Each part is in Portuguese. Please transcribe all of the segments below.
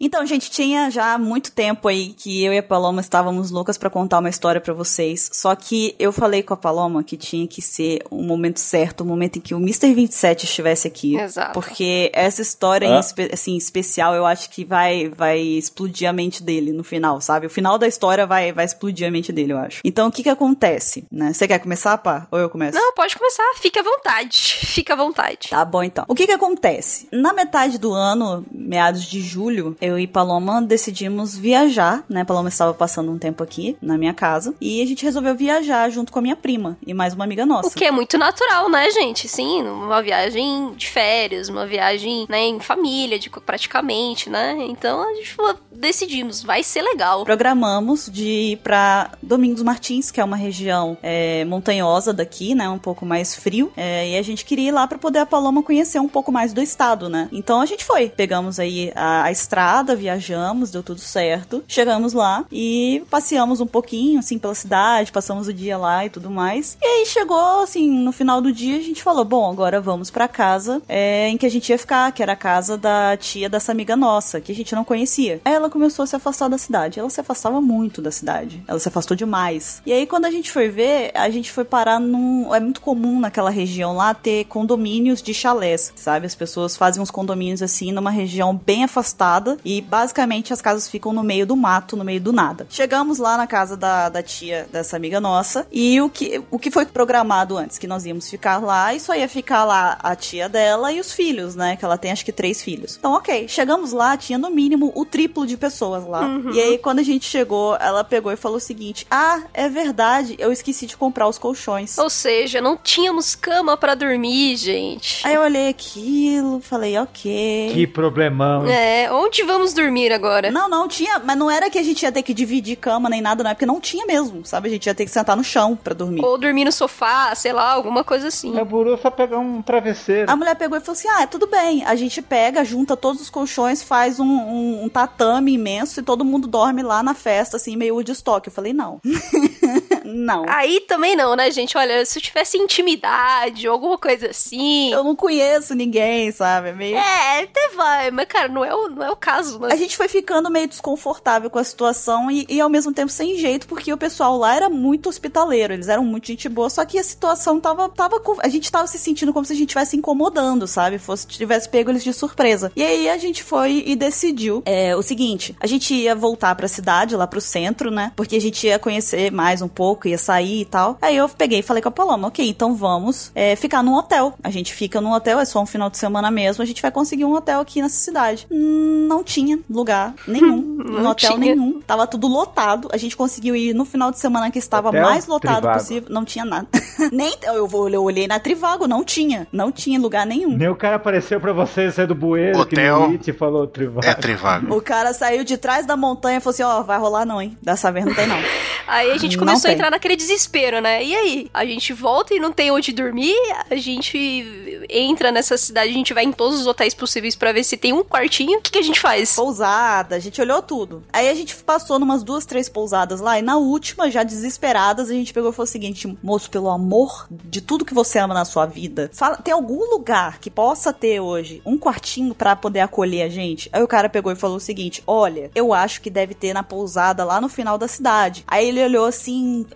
Então, gente, tinha já muito tempo aí que eu e a Paloma estávamos loucas para contar uma história para vocês. Só que eu falei com a Paloma que tinha que ser o um momento certo, o um momento em que o Mr. 27 estivesse aqui. Exato. Porque essa história, ah. em, assim, especial, eu acho que vai, vai explodir a mente dele no final, sabe? O final da história vai, vai explodir a mente dele, eu acho. Então, o que que acontece, né? Você quer começar, pá? Ou eu começo? Não, pode começar. Fica à vontade. Fica à vontade. Tá bom, então. O que que acontece? Na metade do ano, meados de julho, eu e Paloma decidimos viajar, né? Paloma estava passando um tempo aqui na minha casa e a gente resolveu viajar junto com a minha prima e mais uma amiga nossa. O que é muito natural, né, gente? Sim, uma viagem de férias, uma viagem, né, em família, de, praticamente, né? Então a gente falou, decidimos, vai ser legal. Programamos de ir para Domingos Martins, que é uma região é, montanhosa daqui, né? Um pouco mais frio. É, e a gente queria ir lá para poder a Paloma conhecer um pouco mais do estado, né? Então a gente foi. Pegamos aí a, a estrada, viajamos, deu tudo certo. Chegamos lá e passeamos um pouquinho, assim, pela cidade, passamos o dia lá e tudo mais. E aí chegou, assim, no final do dia a gente falou: bom, agora vamos para casa é, em que a gente ia ficar, que era a casa da tia dessa amiga nossa, que a gente não conhecia. Aí ela começou a se afastar da cidade. Ela se afastava muito da cidade. Ela se afastou demais. E aí, quando a gente foi ver, a gente foi parar num. É muito comum naquela região lá ter condomínios de chalés, sabe? As pessoas fazem uns condomínios assim numa região bem afastada e basicamente as casas ficam no meio do mato, no meio do nada. Chegamos lá na casa da, da tia dessa amiga nossa e o que, o que foi programado antes? Que nós íamos ficar lá e só ia ficar lá a tia dela e os filhos, né? Que ela tem acho que três filhos. Então, ok. Chegamos lá, tinha no mínimo o triplo de pessoas lá. Uhum. E aí, quando a gente chegou, ela pegou e falou o seguinte: Ah, é verdade, eu esqueci de comprar os colchões. Ou seja, não tínhamos cama para dormir, gente. Aí eu olhei aquilo, falei, ok. Que problemão. É, onde vamos dormir agora? Não, não tinha, mas não era que a gente ia ter que dividir cama nem nada, não, é porque não tinha mesmo, sabe? A gente ia ter que sentar no chão para dormir. Ou dormir no sofá, sei lá, alguma coisa assim. É buru só pegar um travesseiro. A mulher pegou e falou assim: Ah, tudo bem, a gente pega, junta todos os colchões, faz um, um, um tatame imenso e todo mundo dorme lá na festa, assim, meio Woodstock. Eu falei, não. não. Aí também não, né, gente? Olha, se eu tivesse intimidade ou alguma coisa assim. Eu não conheço ninguém, sabe? Meio... É, até vai, mas, cara, não é o, não é o caso, né? A gente foi ficando meio desconfortável com a situação e, e ao mesmo tempo sem jeito, porque o pessoal lá era muito hospitaleiro, eles eram muito gente boa, só que a situação tava. tava a gente tava se sentindo como se a gente estivesse incomodando, sabe? Fosse tivesse pego eles de surpresa. E aí a gente foi e decidiu é, o seguinte: a gente ia voltar pra cidade, lá pro centro, né? Porque a gente ia conhecer mais um pouco, ia sair e tal. Aí eu peguei e falei com a Paloma, ok, então vamos é, ficar num hotel. A gente fica num hotel, é só um final de semana mesmo, a gente vai conseguir um hotel aqui nessa cidade. Não tinha lugar nenhum, no hotel tinha. nenhum. Tava tudo lotado. A gente conseguiu ir no final de semana que estava hotel? mais lotado Trivago. possível. Não tinha nada. Nem eu, vou, eu olhei na Trivago, não tinha. Não tinha lugar nenhum. Nem o cara apareceu pra você sair do bueiro hotel que no falou Trivago. É Trivago. O cara saiu de trás da montanha e falou assim: ó, oh, vai rolar não, hein? Dessa vez não tem não. Aí a gente começou a entrar naquele desespero, né? E aí? A gente volta e não tem onde dormir, a gente entra nessa cidade, a gente vai em todos os hotéis possíveis para ver se tem um quartinho. O que, que a gente faz? Pousada, a gente olhou tudo. Aí a gente passou numas duas, três pousadas lá, e na última, já desesperadas, a gente pegou e falou o seguinte: moço, pelo amor de tudo que você ama na sua vida, fala, tem algum lugar que possa ter hoje um quartinho para poder acolher a gente? Aí o cara pegou e falou o seguinte: olha, eu acho que deve ter na pousada lá no final da cidade. Aí ele olhou assim,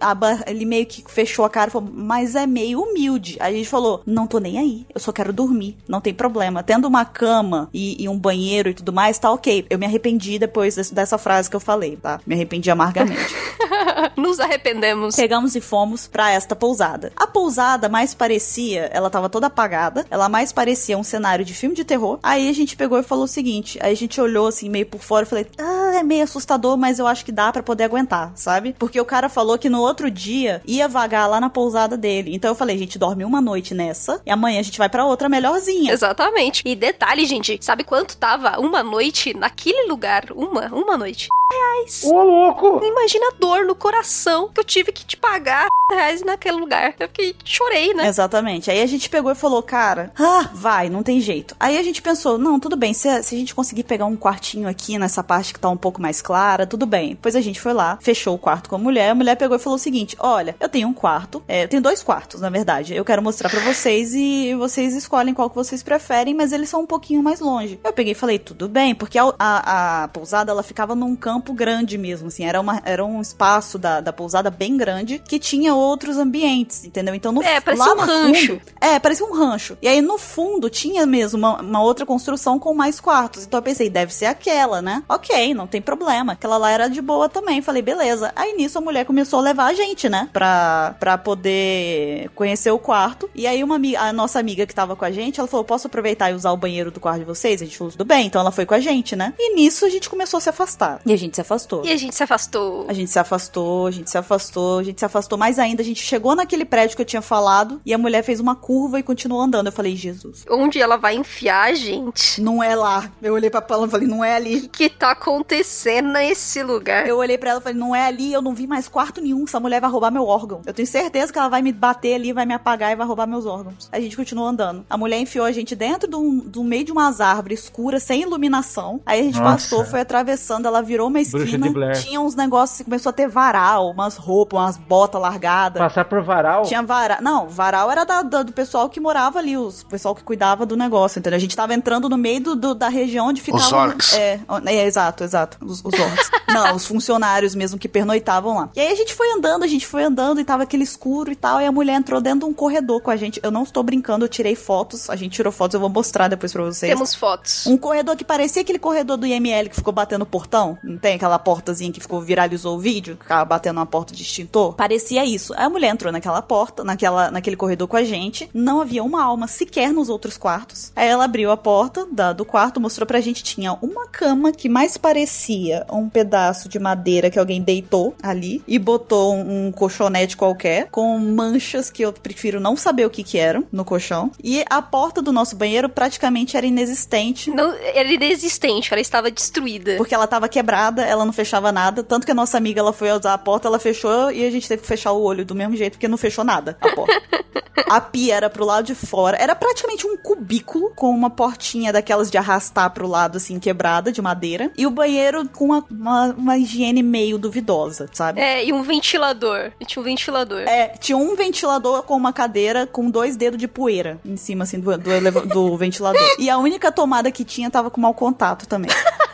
ele meio que fechou a cara e falou, mas é meio humilde. Aí a gente falou, não tô nem aí, eu só quero dormir, não tem problema. Tendo uma cama e, e um banheiro e tudo mais, tá ok. Eu me arrependi depois desse, dessa frase que eu falei, tá? Me arrependi amargamente. Nos arrependemos. Pegamos e fomos para esta pousada. A pousada mais parecia, ela tava toda apagada, ela mais parecia um cenário de filme de terror. Aí a gente pegou e falou o seguinte, aí a gente olhou assim meio por fora e falei, ah, é meio assustador, mas eu acho que dá para poder aguentar, sabe? Porque o cara falou que no outro dia ia vagar lá na pousada dele. Então eu falei, a gente dorme uma noite nessa e amanhã a gente vai para outra melhorzinha. Exatamente. E detalhe, gente, sabe quanto tava uma noite naquele lugar? Uma, uma noite. reais. Ô, louco! Imagina a dor no coração que eu tive que te pagar reais naquele lugar. Eu fiquei, chorei, né? Exatamente. Aí a gente pegou e falou, cara, ah, vai, não tem jeito. Aí a gente pensou, não, tudo bem, se, se a gente conseguir pegar um quartinho aqui nessa parte que tá um pouco mais clara, tudo bem. Depois a gente foi lá, fechou o quarto com a mulher, a mulher pegou e falou o seguinte: olha, eu tenho um quarto, é, eu tenho dois quartos, na verdade. Eu quero mostrar para vocês e vocês escolhem qual que vocês preferem, mas eles são um pouquinho mais longe. Eu peguei e falei, tudo bem, porque a, a, a pousada ela ficava num campo grande mesmo, assim, era, uma, era um espaço da, da pousada bem grande que tinha outros ambientes, entendeu? Então, no, é, parecia um rancho. Fundo, é, parecia um rancho. E aí, no fundo, tinha mesmo uma, uma, outra construção com mais quartos. Então, eu pensei, deve ser aquela, né? Ok, não tem problema. Aquela lá era de boa também. Falei, beleza. Aí, nisso, a mulher começou a levar a gente, né? Pra, pra poder conhecer o quarto. E aí, uma a nossa amiga que tava com a gente, ela falou, posso aproveitar e usar o banheiro do quarto de vocês? A gente falou, tudo bem. Então, ela foi com a gente, né? E nisso, a gente começou a se afastar. E a gente se afastou. E a gente se afastou. A gente se afastou, a gente se afastou, a gente se afastou mais ainda. A gente chegou naquele prédio que eu tinha falado e a mulher fez uma curva e continuou andando. Eu falei, Jesus. Onde ela vai enfiar a gente? Não é lá. Eu olhei pra ela e falei, não é ali. O que, que tá acontecendo nesse lugar? Eu olhei pra ela e falei, não é ali, eu não vi mais quarto nenhum. Essa mulher vai roubar meu órgão. Eu tenho certeza que ela vai me bater ali, vai me apagar e vai roubar meus órgãos. A gente continuou andando. A mulher enfiou a gente dentro do, do meio de umas árvores escuras, sem iluminação. Aí a gente Nossa. passou, foi atravessando, ela virou uma esquina. Tinha uns negócios, começou a ter varal, umas roupas, umas botas largadas. Passar por varal? Tinha varal. Não, varal era da, da, do pessoal que morava ali, os, o pessoal que cuidava do negócio, entendeu? A gente tava entrando no meio do, do da região onde ficava. Os orcs. É, é, exato, exato. Os, os orcs. Não, os funcionários mesmo que pernoitavam lá. E aí a gente foi andando, a gente foi andando e tava aquele escuro e tal. E a mulher entrou dentro de um corredor com a gente. Eu não estou brincando, eu tirei fotos. A gente tirou fotos, eu vou mostrar depois pra vocês. Temos fotos. Um corredor que parecia aquele corredor do IML que ficou batendo portão. Não tem aquela portazinha que ficou viralizou o vídeo, que ficava batendo uma porta de extintor? Parecia isso. A mulher entrou naquela porta, naquela, naquele corredor com a gente. Não havia uma alma sequer nos outros quartos. Aí ela abriu a porta da, do quarto, mostrou pra gente tinha uma cama que mais parecia um pedaço de madeira que alguém deitou ali e botou um, um colchonete qualquer com manchas que eu prefiro não saber o que que eram no colchão. E a porta do nosso banheiro praticamente era inexistente. Não, era inexistente, ela estava destruída. Porque ela estava quebrada, ela não fechava nada, tanto que a nossa amiga ela foi usar a porta, ela fechou e a gente teve que fechar o olho do mesmo jeito porque não fechou nada a porta. a pia era pro lado de fora, era praticamente um cubículo com uma portinha daquelas de arrastar pro lado assim quebrada de madeira e o banheiro com uma, uma, uma higiene meio duvidosa, sabe? É, e um ventilador. E tinha um ventilador. É, tinha um ventilador com uma cadeira com dois dedos de poeira em cima, assim, do, do, do ventilador. E a única tomada que tinha tava com mau contato também.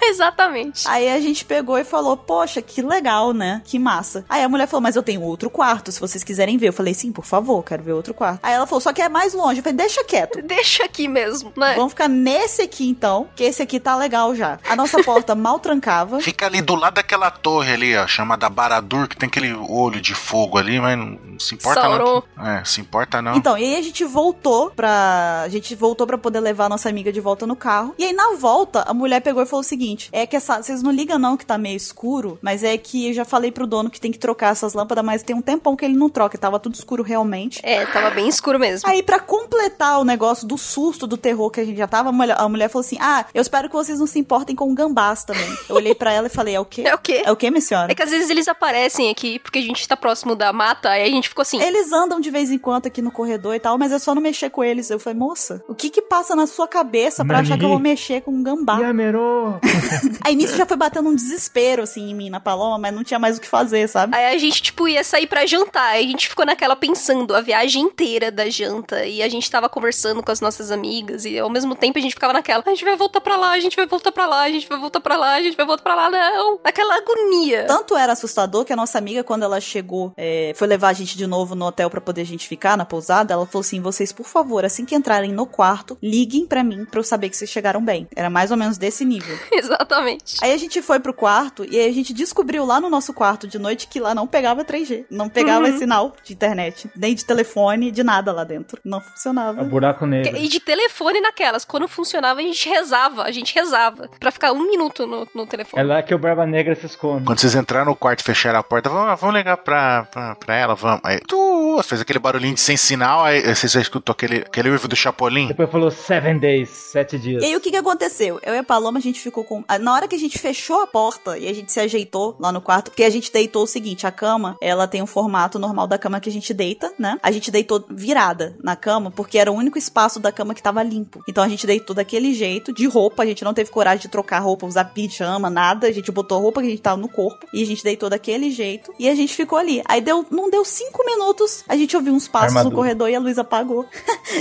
Exatamente. Aí a gente pegou e falou: Poxa, que legal, né? Que massa. Aí a mulher falou: Mas eu tenho outro quarto, se vocês quiserem ver. Eu falei: Sim, por favor, quero ver outro quarto. Aí ela falou: Só que é mais longe. Eu falei: Deixa quieto. Deixa aqui mesmo, né? Vamos ficar nesse aqui então, que esse aqui tá legal já. A nossa porta mal trancava. Fica ali do lado daquela torre ali, ó, chamada Baradur, que tem aquele olho de fogo ali, mas não se importa Sauron. não. É, se importa não. Então, e aí a gente voltou pra. A gente voltou pra poder levar a nossa amiga de volta no carro. E aí na volta, a mulher pegou e falou o seguinte: É que essa. Vocês não ligam não que tá meio escuro, mas é que eu já falei pro dono que tem que trocar essas lâmpadas, mas tem um tempão que ele não troca. Tava tudo escuro realmente. É, tava bem escuro mesmo. Aí, para completar o negócio do susto, do terror que a gente já tava, a mulher, a mulher falou assim: Ah, eu espero que vocês não se importem com gambás também. Eu olhei para ela e falei: É o quê? É o quê? É o quê, minha senhora? É que às vezes eles aparecem aqui porque a gente tá próximo da mata, aí a gente ficou assim. Eles andam de vez em quando aqui no corredor e tal, mas é só não mexer com eles. Eu falei, moça, o que que passa na sua cabeça pra achar que eu vou mexer com um gambá? Yamerô! aí nisso já foi batendo um desespero, assim, em mim, na Paloma, mas não tinha mais o que fazer, sabe? Aí a gente, tipo, ia sair pra jantar, aí a gente ficou naquela pensando a viagem inteira da janta, e a gente tava conversando com as nossas amigas, e ao mesmo tempo a gente ficava naquela, a gente vai voltar pra lá, a gente vai voltar pra lá, a gente vai voltar pra lá, a gente vai voltar pra lá, não! Aquela agonia. Tanto era assustador que a nossa amiga, quando ela chegou, é, foi levar a gente de novo no hotel para poder a gente ficar na pousada, ela falou assim: vocês, por favor, assim que entrarem no quarto, liguem para mim pra eu saber que vocês chegaram bem. Era mais ou menos desse nível. Exatamente. Aí a gente foi pro quarto e aí a gente descobriu lá no nosso quarto de noite que lá não pegava 3G. Não pegava uhum. sinal de internet, nem de telefone, de nada lá dentro. Não funcionava. É buraco negro. E de telefone naquelas. Quando funcionava, a gente rezava. A gente rezava. para ficar um minuto no, no telefone. É lá que o Barba Negra se esconde. Quando vocês entraram no quarto e fecharam a porta, vamos, vamos ligar pra, pra, pra ela, vamos. Aí, tu, fez aquele barulhinho de sem sinal, aí vocês já escutou aquele, aquele uivo do Chapolin. Depois falou seven days, sete dias. E aí o que que aconteceu? Eu e a Paloma, a gente ficou com Ah, Na hora que a gente fechou a porta e a gente se ajeitou lá no quarto, porque a gente deitou o seguinte, a cama, ela tem o formato normal da cama que a gente deita, né? A gente deitou virada na cama, porque era o único espaço da cama que tava limpo. Então a gente deitou daquele jeito, de roupa, a gente não teve coragem de trocar roupa, usar pijama, nada. A gente botou a roupa que a gente tava no corpo e a gente deitou daquele jeito e a gente ficou ali. Aí deu, não deu cinco minutos, a gente ouviu uns passos Armadura. no corredor e a luz apagou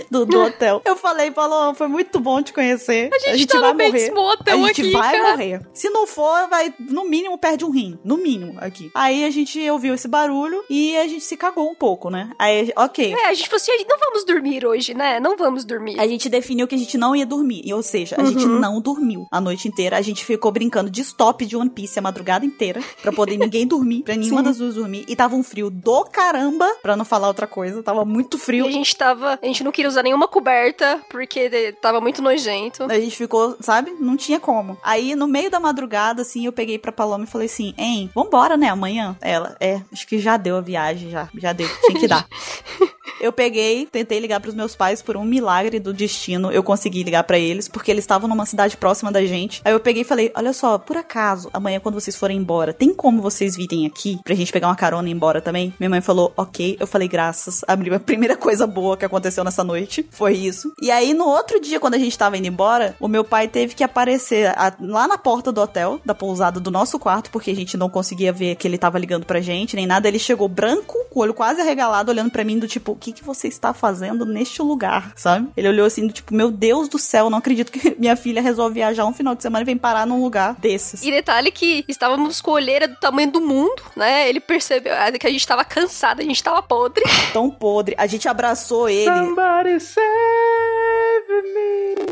do, do hotel. Eu falei, Paloma, foi muito bom te conhecer. A gente, tá no Bates A Motel gente aqui, vai cara. morrer. Se não for, vai, no mínimo, perde um rim. No mínimo, aqui. Aí a gente ouviu esse barulho e a gente se cagou um pouco, né? Aí, ok. É, a gente falou assim, "A gente não vamos dormir hoje, né? Não vamos dormir. A gente definiu que a gente não ia dormir. E, Ou seja, a gente Uhum. não dormiu a noite inteira. A gente ficou brincando de stop de One Piece a madrugada inteira. Pra poder ninguém dormir. Pra nenhuma Sim. das duas dormir. E tava um frio do caramba. Pra não falar outra coisa. Tava muito E frio. a gente tava. A gente não queria usar nenhuma coberta, porque tava muito nojento. A gente ficou, sabe? Não tinha como. Aí, no meio da madrugada, assim, eu peguei pra Paloma e falei assim: Hein, vambora, né? Amanhã? Ela, é, acho que já deu a viagem, já. Já deu. Tinha que dar. Eu peguei, tentei ligar pros meus pais por um milagre do destino. Eu consegui ligar pra eles, porque eles estavam numa cidade próxima da gente. Aí eu peguei e falei: Olha só, por acaso, amanhã quando vocês forem embora, tem como vocês virem aqui pra gente pegar uma carona e ir embora também? Minha mãe falou: Ok. Eu falei: Graças. A pri- a primeira coisa boa que aconteceu nessa noite foi isso. E aí, no outro dia, quando a gente tava indo embora, o meu pai teve que aparecer a- lá na porta do hotel, da pousada do nosso quarto, porque a gente não conseguia ver que ele tava ligando pra gente, nem nada. Ele chegou branco, com o olho quase arregalado, olhando pra mim do tipo, que que você está fazendo neste lugar, sabe? Ele olhou assim do tipo, meu Deus do céu, não acredito que minha filha resolve viajar um final de semana e vem parar num lugar desses. E detalhe que estávamos com a olheira do tamanho do mundo, né? Ele percebeu ah, que a gente tava cansada, a gente tava podre. Tão podre. A gente abraçou ele. Somebody me.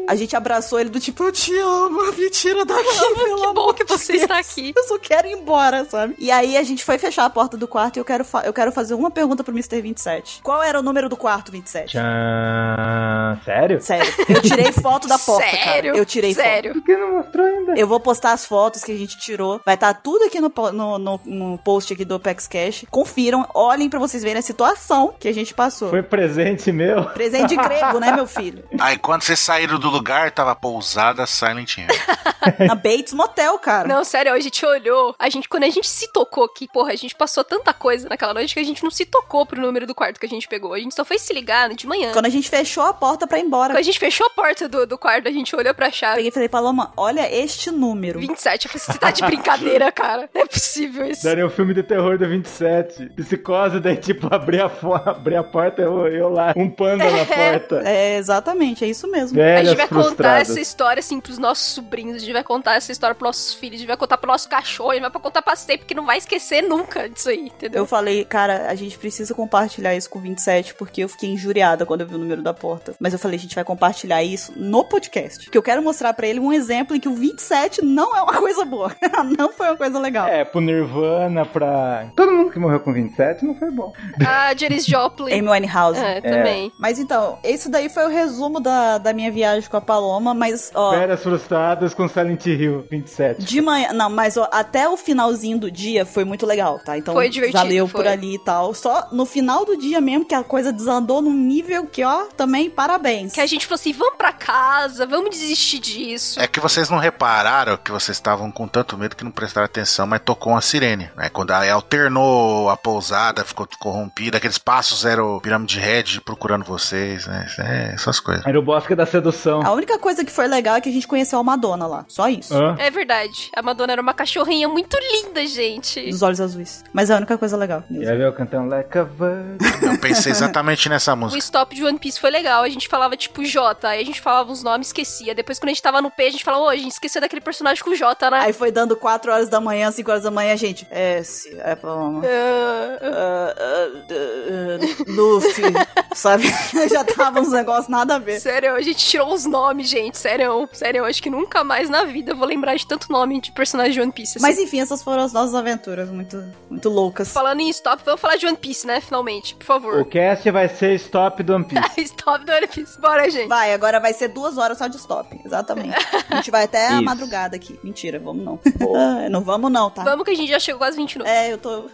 A gente abraçou ele do tipo, eu te amo, me tira daqui, pelo que bom amor que de você Deus. está aqui. Eu só quero ir embora, sabe? E aí a gente foi fechar a porta do quarto e eu quero, fa- eu quero fazer uma pergunta pro Mr. 27. Qual era o número do quarto, 27? Tchan. Sério? Sério. Eu tirei foto da porta, Sério? cara. Eu tirei Sério. Por que não mostrou ainda? foto. Eu vou postar as fotos que a gente tirou. Vai estar tudo aqui no, no, no- no post aqui do Pex Cash. Confiram, olhem pra vocês verem a situação que a gente passou. Foi presente meu? Presente de grego, né, meu filho? Aí quando vocês saíram do lugar, tava pousada Silent Hill. Na Bates Motel, cara. Não, sério, a gente olhou. A gente, quando a gente se tocou que, porra, a gente passou tanta coisa naquela noite que a gente não se tocou pro número do quarto que a gente pegou. A gente só foi se ligar de manhã. Quando a gente fechou a porta pra ir embora. Quando a gente fechou a porta do, do quarto, a gente olhou pra chave. Peguei e falei, Paloma, olha este número. 27. Eu falei, você tá de brincadeira, cara. Não é possível isso. Daria um filme de terror do 27. Psicose, daí tipo, abrir a, fo- abrir a porta, eu, eu lá, um panda na porta. É, exatamente, é isso mesmo. A Velhas gente vai contar frustradas. essa história, assim, pros nossos sobrinhos, a gente vai contar essa história pros nossos filhos, a gente vai contar pro nosso cachorro, a gente vai contar pra sempre, porque não vai esquecer nunca disso aí, entendeu? Eu falei, cara, a gente precisa compartilhar isso com o 27, porque eu fiquei injuriada quando eu vi o número da porta. Mas eu falei, a gente vai compartilhar isso no podcast. Porque eu quero mostrar pra ele um exemplo em que o 27 não é uma coisa boa. não foi uma coisa legal. É, pro Nirvana, pra. Todo mundo que morreu com 27 não foi bom. A Janis Joplin. Amy Winehouse. É, também. Mas então, esse daí foi o resumo da, da minha viagem com a Paloma, mas, ó. Férias frustradas com Silent Hill 27. De manhã, não, mas ó, até o finalzinho do dia foi muito legal, tá? Então Foi divertido, valeu foi. por ali e tal. Só no final do dia mesmo que a coisa desandou num nível que, ó, também parabéns. Que a gente falou assim, vamos pra casa, vamos desistir disso. É que vocês não repararam que vocês estavam com tanto medo que não prestaram atenção, mas tocou uma sirene. Né? Quando aí alternou a pousada, ficou corrompida, aqueles passos eram pirâmide red procurando vocês, né? É, essas coisas. Era o da sedução. A única coisa que foi legal é que a gente conheceu a Madonna lá. Só isso. Hã? É verdade. A Madonna era uma cachorrinha muito linda, gente. Dos olhos azuis. Mas é a única coisa legal. mesmo. Já viu eu cantando Like a Virgin? Eu pensei exatamente nessa O música. stop de One Piece foi legal. A gente falava tipo J, aí a gente falava os nomes, esquecia. Depois, quando a gente tava no P, a gente falava, ô, a gente esqueceu daquele personagem com J, né? Aí foi dando 4 horas da manhã, 5 horas da manhã, gente. É, se, é. Ah, Ah, ah, ah, Luffy, sabe? Já tava uns negócios nada a ver. Sério, a gente tirou os nomes, gente. Sério, sério, eu acho que nunca mais na vida eu vou lembrar de tanto nome de personagem de One Piece. assim. Mas enfim, essas foram as nossas aventuras, muito, muito loucas. Falando em stop, vamos falar de One Piece, né? Finalmente, por favor. O cast vai ser Stop do One Piece. stop do One Piece. Bora, gente. Vai, agora vai ser duas horas só de stop. Exatamente. A gente vai até a madrugada aqui. Mentira, vamos não. Não vamos não, tá? Vamos que a gente já chegou quase 20 minutos. É, eu tô.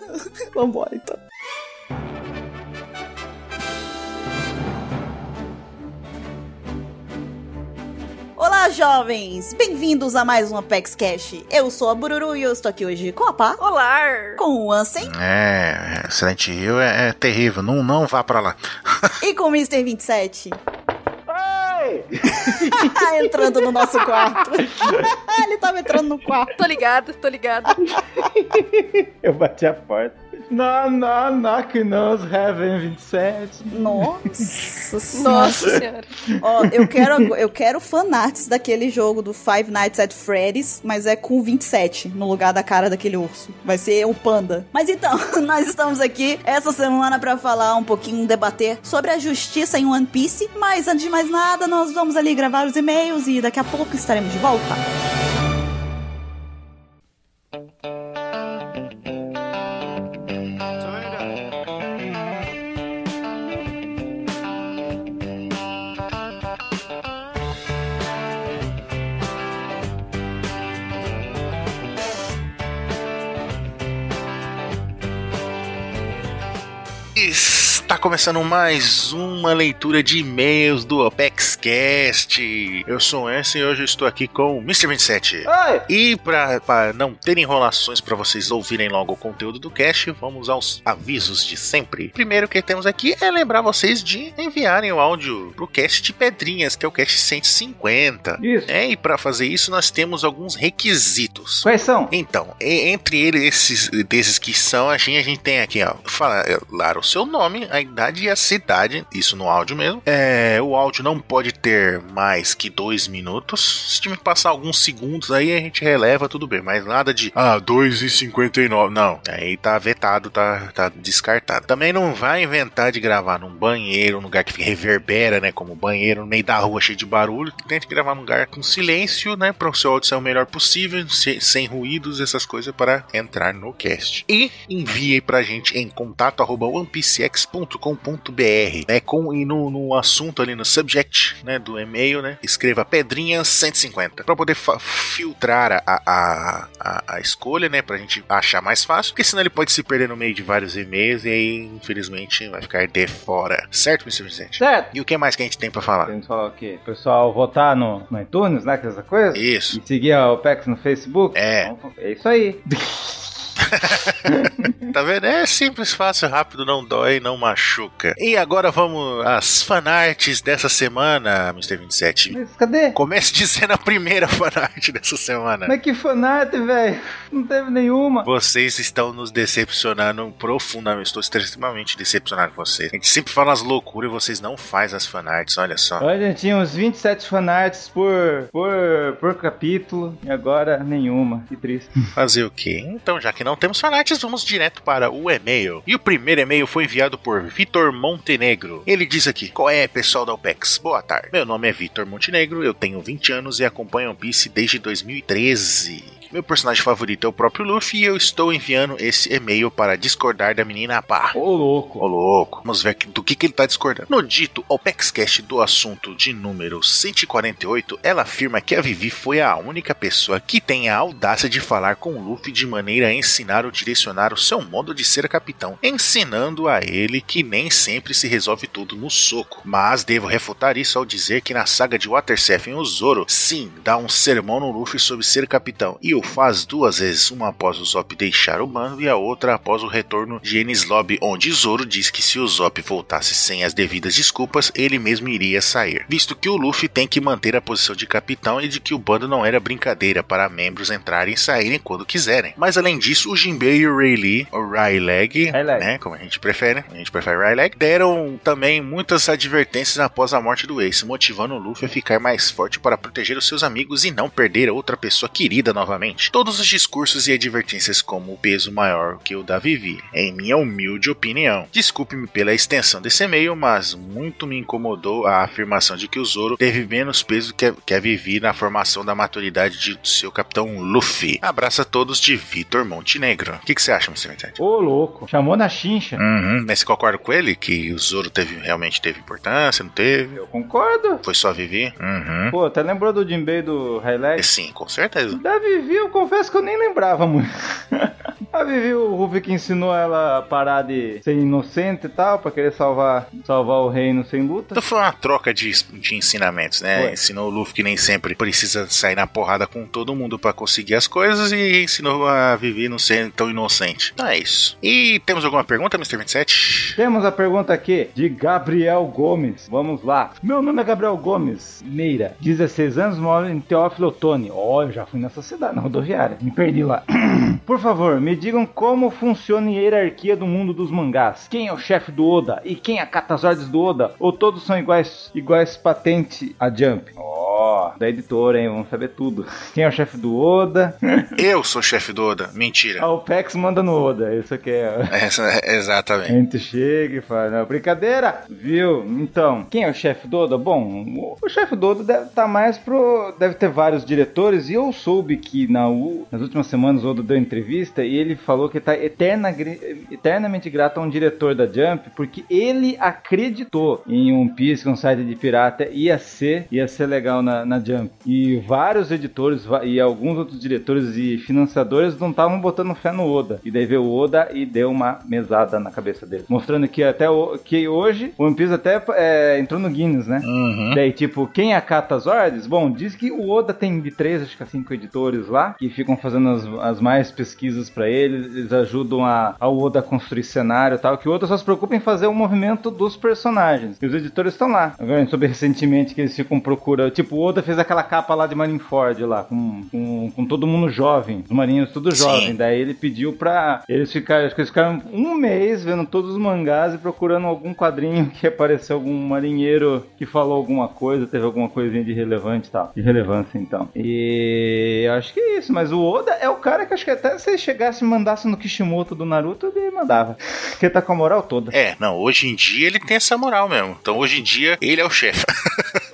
Vambora então. Olá, jovens! Bem-vindos a mais um Apex Cash. Eu sou a Bururu e eu estou aqui hoje com a Pá, Olá! com o Ansem É, Silent Hill é, é terrível. Não, não vá pra lá. e com o Mr. 27. Oi! entrando no nosso quarto. Ele tava entrando no quarto. Tô ligada, tô ligada. Eu bati a porta. Não, não, knock nose heaven 27. Nossa senhora. Nossa senhora. Ó, eu quero, eu quero fanarts daquele jogo do Five Nights at Freddy's, mas é com 27 no lugar da cara daquele urso. Vai ser o panda. Mas então, nós estamos aqui essa semana pra falar um pouquinho, debater sobre a justiça em One Piece. Mas antes de mais nada, nós vamos ali gravar os e-mails e daqui a pouco estaremos de volta. Está começando mais uma leitura de e-mails do ApexCast. Eu sou o e hoje eu estou aqui com o Mr. 27. Oi! E para não ter enrolações para vocês ouvirem logo o conteúdo do cast, vamos aos avisos de sempre. Primeiro que temos aqui é lembrar vocês de enviarem o áudio pro cast de Pedrinhas, que é o cast 150. Isso. É, e para fazer isso nós temos alguns requisitos. Quais são? Então, entre eles, esses desses que são, a gente, a gente tem aqui, ó, falar o seu nome, a idade e a cidade, isso no áudio mesmo. É, o áudio não pode ter mais que dois minutos. Se tiver que passar alguns segundos aí, a gente releva, tudo bem, mas nada de, ah, 2 e 59, não. Aí tá vetado, tá, tá descartado. Também não vai inventar de gravar num banheiro, num lugar que reverbera, né, como banheiro, no meio da rua cheio de barulho. Tente gravar num lugar com silêncio, né, para o seu áudio ser o melhor possível, se- sem ruídos, essas coisas para entrar no cast. E envie pra gente em contato arroba onepcx.com.br, né, com e no, no assunto ali no subject, né, do e-mail, né, escreva pedrinhas 150 para poder filtrar a, a, a, a escolha, né, pra gente achar mais fácil, porque senão ele pode se perder no meio de vários e-mails e aí, infelizmente, vai ficar de fora. Certo, Mr. Vicente? Certo. E o que mais que a gente tem pra falar? Queremos falar o quê? O pessoal votar no, no iTunes, né? Que essa coisa? Isso. E seguir a OPEX no Facebook? É. Então, É isso aí. Tá vendo? É simples, fácil, rápido, não dói, não machuca. E agora vamos às fanarts dessa semana, Mr. 27. Mas cadê? Comece dizendo a primeira fanart dessa semana. Mas que fanart, velho. Não teve nenhuma. Vocês estão nos decepcionando profundamente. Estou extremamente decepcionado com vocês. A gente sempre fala as loucuras e vocês não fazem as fanarts, olha só. Olha, gente, tinha uns 27 fanarts por, por, por capítulo e agora nenhuma. Que triste. Fazer o quê? Então, já que não temos fanarts, vamos direto para o e-mail. E o primeiro e-mail foi enviado por Vitor Montenegro. Ele diz aqui: Qual é, pessoal da OPEX? Boa tarde. Meu nome é Vitor Montenegro, eu tenho 20 anos e acompanho One Piece desde 2013. Meu personagem favorito é o próprio Luffy e eu estou enviando esse e-mail para discordar da menina Pá. Ô, louco. Ô louco, vamos ver do que, que ele tá discordando. No dito OpexCast do assunto de número 148, ela afirma que a Vivi foi a única pessoa que tem a audácia de falar com o Luffy de maneira a ensinar ou direcionar o seu modo de ser capitão, ensinando a ele que nem sempre se resolve tudo no soco. Mas devo refutar isso ao dizer que na saga de Water Seven, o Zoro, sim, dá um sermão no Luffy sobre ser capitão, e o faz duas vezes, uma após o Zop deixar o bando e a outra após o retorno de Enies Lobby, onde Zoro diz que se o Zop voltasse sem as devidas desculpas, ele mesmo iria sair, visto que o Luffy tem que manter a posição de capitão e de que o bando não era brincadeira para membros entrarem e saírem quando quiserem. Mas além disso, o Jinbei e o Rayleigh, Rayleigh, Rayleigh. né, como a gente prefere, a gente prefere Rayleigh, deram também muitas advertências após a morte do Ace, motivando o Luffy a ficar mais forte para proteger os seus amigos e não perder a outra pessoa querida novamente. Todos os discursos e advertências como o peso maior que o da Vivi, em minha humilde opinião. Desculpe-me pela extensão desse e-mail, mas muito me incomodou a afirmação de que o Zoro teve menos peso que a, que a Vivi na formação da maturidade de seu capitão Luffy. Abraço a todos de Vitor Montenegro. O que, que você acha, Mr. Verdade? Ô, louco. Chamou na chincha. Uhum, mas você concorda com ele que o Zoro teve, realmente teve importância, não teve? Eu concordo. Foi só a Vivi? Uhum. Pô, até lembrou do Jinbei do Highlight? Sim, com certeza. Da Vivi, eu confesso que eu nem lembrava muito. A Vivi, o Ruffy que ensinou ela a parar de ser inocente e tal, pra querer salvar, salvar o reino sem luta. Então foi uma troca de, de ensinamentos, né? Foi. Ensinou o Luffy que nem sempre precisa sair na porrada com todo mundo pra conseguir as coisas e ensinou a Vivi não ser tão inocente. Então é isso. E temos alguma pergunta, Mr. 27? Temos a pergunta aqui de Gabriel Gomes. Vamos lá. Meu nome é Gabriel Gomes Meira, 16 anos, moro em Teófilo Otoni. Ó, eu já fui nessa cidade, na rodoviária. Me perdi lá. Por favor, me digam como funciona a hierarquia do mundo dos mangás. Quem é o chefe do Oda e quem acata as ordens do Oda? Ou todos são iguais, iguais patente a Jump? Ó, da editora, hein? Vamos saber tudo. Quem é o chefe do Oda? Eu sou chefe do Oda. Mentira. Ah, o Pex manda no Oda. Isso aqui é. Essa, A exatamente. gente chega e fala, não, brincadeira, viu? Então, quem é o chefe do Oda? Bom, o, o chefe do Oda deve estar mais pro. Deve ter vários diretores, e eu soube que na U, nas últimas semanas o Oda deu entrevista e ele falou que tá eterna, eternamente grato a um diretor da Jump, porque ele acreditou em One Piece, é um site de pirata, ia ser, ia ser legal na, na Jump. E vários editores e alguns outros diretores e financiadores não estavam botando fé no Oda. E daí veio o Oda e deu uma mesada na cabeça dele. Mostrando que até o, que hoje o One Piece até é, entrou no Guinness, né? Uhum. Daí, tipo, quem acata as ordens? Bom, diz que o Oda tem de três, acho que é cinco editores lá, que ficam fazendo as, as mais pesquisas pra ele, eles ajudam a, ao Oda a construir cenário e tal, que o Oda só se preocupa em fazer o movimento dos personagens. E os editores estão lá. Agora, soube recentemente que eles ficam procurando. Tipo, o Oda fez aquela capa lá de Marineford lá, com, com, com todo mundo jovem, os marinheiros tudo Sim. jovem. Daí ele pediu pra eles ficarem, acho que eles ficaram um mês vendo todos os mangás e procurando algum quadrinho que apareceu algum marinheiro que falou alguma coisa, teve alguma coisinha de relevante e tal. De relevância, então. E acho que é isso, mas o Oda é o cara que acho que até se chegasse e mandasse no Kishimoto do Naruto, ele mandava. Porque tá com a moral toda. É, não, hoje em dia ele tem essa moral mesmo. Então hoje em dia ele é o chefe.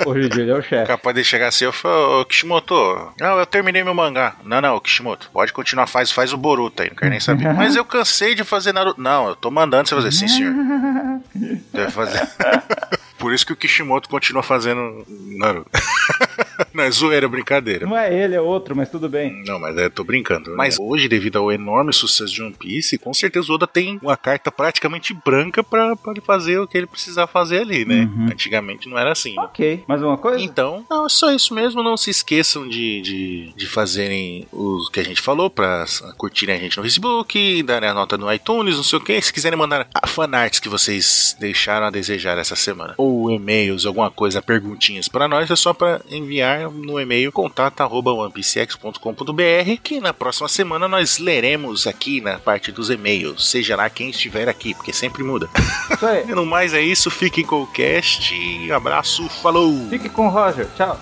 Hoje em dia ele é o chefe. Capaz de chegar assim, eu falo, ô Kishimoto, não, eu terminei meu mangá. Não, não, Kishimoto, pode continuar, faz, faz o Boruto aí, não quero nem saber. Mas eu cansei de fazer Naruto. Não, eu tô mandando você fazer, sim, senhor. Deve fazer. Por isso que o Kishimoto continua fazendo Naruto. Não, é zoeira, brincadeira. Não é ele, é outro, mas tudo bem. Não, mas eu tô brincando. Mas hoje, devido ao enorme sucesso de One Piece, com certeza o Oda tem uma carta praticamente branca pra, pra ele fazer o que ele precisar fazer ali, né? Uhum. Antigamente não era assim. né? Ok. Mais uma coisa? Então, não, é só isso mesmo. Não se esqueçam de, de, de fazerem o que a gente falou pra curtirem a gente no Facebook, darem a nota no iTunes, não sei o que. Se quiserem mandar a fanarts que vocês deixaram a desejar essa semana, ou e-mails, alguma coisa, perguntinhas pra nós, é só pra enviar no e-mail contato@onepcx.com.br que na próxima semana nós leremos aqui na parte dos e-mails, seja lá quem estiver aqui, porque sempre muda. E no mais é isso, fiquem com o cast. Abraço, falou! Fique com o Roger. Tchau.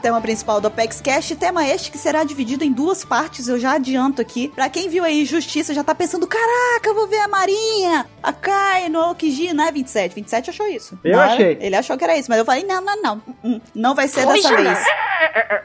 Tema principal do Apex Cash, tema este que será dividido em duas partes, eu já adianto aqui. Pra quem viu aí Justiça, já tá pensando, caraca, eu vou ver a Marinha, a Kai no Aokiji, não é 27, 27 achou isso. Eu Não achei. Ele achou que era isso, mas eu falei, não, não, não, hum, hum, não vai ser dessa vez.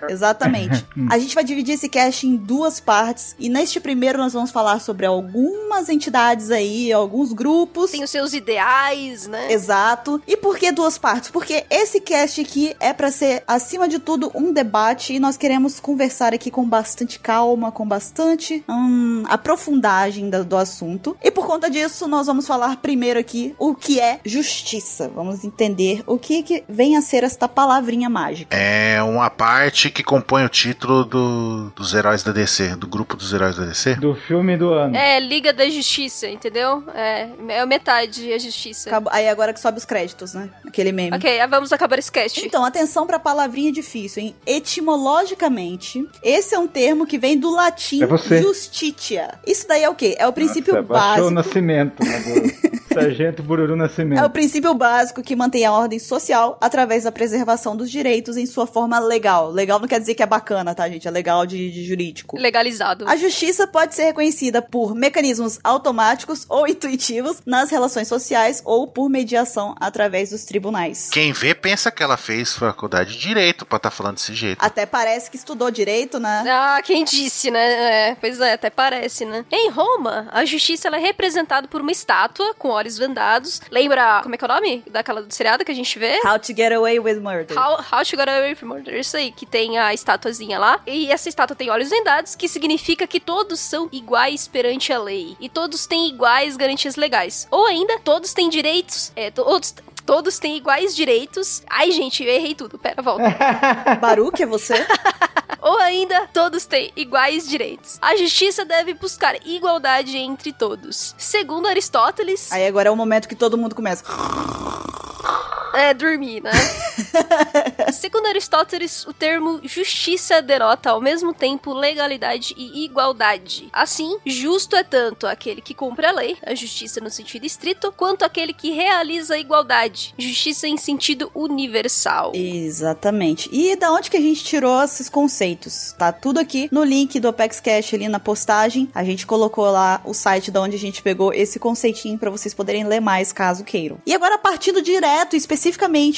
Exatamente. A gente vai dividir esse cast em duas partes, e neste primeiro nós vamos falar sobre algumas entidades aí, alguns grupos. Tem os seus ideais, né? Exato. E por que duas partes? Porque esse cast aqui é pra ser, acima de tudo, um debate e nós queremos conversar aqui com bastante calma, com bastante hum, aprofundagem do, do assunto. E por conta disso, nós vamos falar primeiro aqui o que é justiça. Vamos entender o que, que vem a ser esta palavrinha mágica. É uma parte que compõe o título do- dos heróis da DC, do grupo dos heróis da DC. Do filme do ano. É, Liga da Justiça, entendeu? É, é metade a justiça. Acabou- Aí agora que sobe os créditos, né? Aquele meme. Ok, vamos acabar esse cast. Então, atenção pra palavrinha difícil, hein? Etimologicamente, esse é um termo que vem do latim É justitia. Isso daí é o quê? É o princípio Nossa, baixou o básico. nascimento. né, Sargento Bururu Nascimento. É o princípio básico que mantém a ordem social através da preservação dos direitos em sua forma legal. Legal não quer dizer que é bacana, tá, gente? É legal de, de jurídico. Legalizado. A justiça pode ser reconhecida por mecanismos automáticos ou intuitivos nas relações sociais ou por mediação através dos tribunais. Quem vê pensa que ela fez faculdade de direito pra estar falando desse jeito. Até parece que estudou direito, né? Ah, quem disse, né? É, pois é, até parece, né? Em Roma, a justiça ela é representada por uma estátua com olhos vendados. Lembra, como é que é o nome daquela do seriado que a gente vê? How to Get Away with Murder. How, How to Get Away from Murder, isso aí, que tem a estatuazinha lá. E essa estátua tem olhos vendados, que significa que todos são iguais perante a lei. E todos têm iguais garantias legais. Ou ainda, todos têm direitos. É, todos. Todos têm iguais direitos. Ai, gente, eu errei tudo. Pera, volta. Baruque é você? Ou ainda, todos têm iguais direitos. A justiça deve buscar igualdade entre todos. Segundo Aristóteles, Aí agora é o momento que todo mundo começa. É dormir, né? Segundo Aristóteles, o termo justiça denota ao mesmo tempo legalidade e igualdade. Assim, justo é tanto aquele que cumpre a lei, a justiça no sentido estrito, quanto aquele que realiza a igualdade, justiça em sentido universal. Exatamente. E da onde que a gente tirou esses conceitos? Tá tudo aqui no link do Apex Cash ali na postagem. A gente colocou lá o site da onde a gente pegou esse conceitinho para vocês poderem ler mais caso queiram. E agora partindo direto especificamente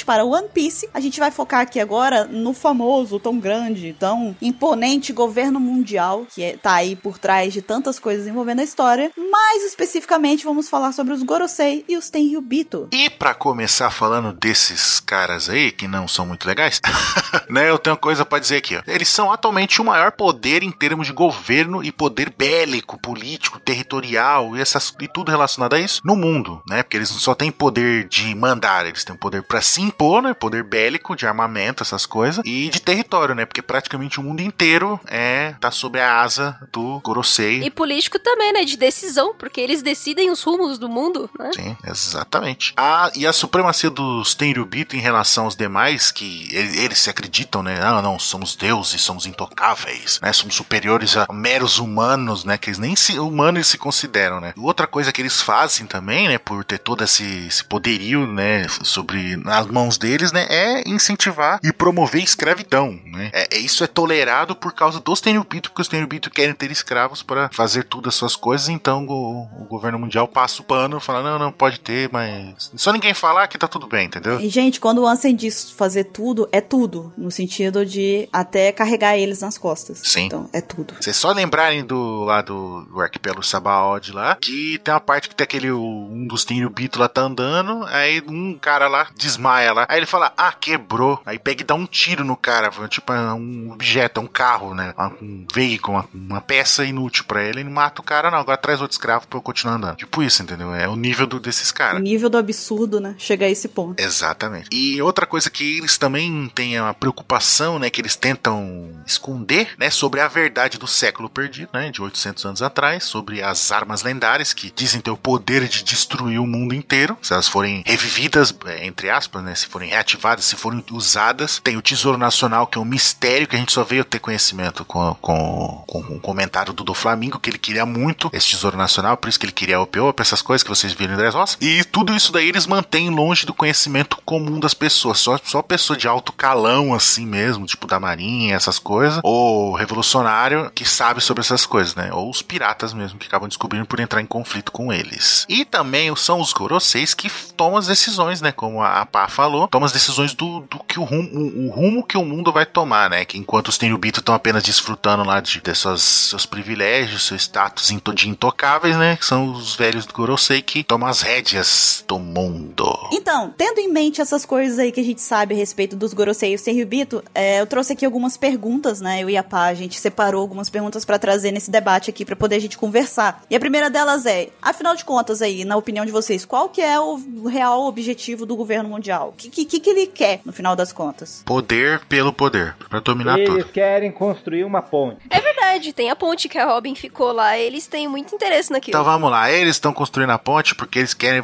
para One Piece, a gente vai focar aqui agora no famoso, tão grande, tão imponente governo mundial que é, tá aí por trás de tantas coisas envolvendo a história. Mais especificamente vamos falar sobre os Gorosei e os Tenryubito. E pra começar falando desses caras aí, que não são muito legais, né, eu tenho uma coisa pra dizer aqui, ó. Eles são atualmente o maior poder em termos de governo e poder bélico, político, territorial e, essas, e tudo relacionado a isso no mundo, né? Porque eles não só têm poder de mandar, eles têm poder pra se impor, né? Poder bélico, de armamento, essas coisas, e de território, né? Porque praticamente o mundo inteiro é tá sob a asa do Gorosei. E político também, né? De decisão, porque eles decidem os rumos do mundo, né? Sim, exatamente. A, e a supremacia dos Tenryubito em relação aos demais, que ele- eles se acreditam, né? Ah, não, somos deuses, somos intocáveis, né? Somos superiores a meros humanos, né? Que eles nem se, humanos eles se consideram, né? Outra coisa que eles fazem também, né? Por ter todo esse, esse poderio, né? Sobre nas mãos deles, né? É incentivar e promover escravidão, né? É, é- isso é tolerado por causa dos Tenryubito, porque os Tenryubito querem ter escravos para fazer tudo as suas coisas, então o, o governo mundial passa o pano, fala, não, não, pode ter, mas só ninguém falar que tá tudo bem, entendeu? E, gente, quando o Ansem diz fazer tudo, é tudo. No sentido de até carregar eles nas costas. Sim. Então, é tudo. Vocês só lembrarem do lá do, do arquipélago Sabaody lá, que tem uma parte que tem aquele um dos Tenryubito lá tá andando, aí um cara lá desmaia lá, aí ele fala, ah, quebrou, aí pega e dá um tiro no cara, tipo é um objeto, é um carro, né, um veículo, uma, uma peça inútil pra ele, ele mata o cara não, agora traz outro escravo pra eu continuar andando. Tipo isso, entendeu? É o nível do, desses O caras. nível do absurdo, né? Chega a esse ponto. Exatamente. E outra coisa que eles também têm a preocupação, né, que eles tentam esconder, né, sobre a verdade do século perdido, né, de 800 anos atrás, sobre as armas lendárias que dizem ter o poder de destruir o mundo inteiro, se elas forem revividas, é, entre aspas, né, se forem reativadas, se forem usadas. Tem o Tesouro Nacional, que é um mistério que a gente só veio ter conhecimento com, com, com um comentário do do Flamingo, que ele queria muito esse Tesouro Nacional, por isso que ele queria o PO, pra essas coisas que vocês viram em Dressrosa. E tudo isso daí eles mantêm longe do conhecimento comum das pessoas. Só, só pessoa de alto calão, assim mesmo, tipo da marinha, essas coisas, ou revolucionário que sabe sobre essas coisas, né? Ou os piratas mesmo, que acabam descobrindo por entrar em conflito com eles. E também são os Goroseis que tomam as decisões, né? Como a, a Pá falou, tomam as decisões do, do que o rumo, o, o rumo que o mundo vai tomar, né? Que enquanto os Tenryubito estão apenas desfrutando lá de, de suas, seus privilégios, seu status de intocáveis, né? Que são os velhos do Gorosei que tomam as rédeas do mundo. Então, tendo em mente essas coisas aí que a gente sabe a respeito dos Gorosei e os Tenryubito, é, eu trouxe aqui algumas perguntas, né? Eu e a Pá, a gente separou algumas perguntas pra trazer nesse debate aqui pra poder a gente conversar. E a primeira delas é, afinal de contas aí, na opinião de vocês, qual que é o real objetivo do governo mundial? O que, que, que ele quer, no final das contas? Poder pelo poder, pra dominar Eles tudo. querem construir uma ponte. É verdade, tem a ponte que a Robin ficou lá, eles têm muito interesse naquilo. Então vamos lá, eles estão construindo a ponte porque eles querem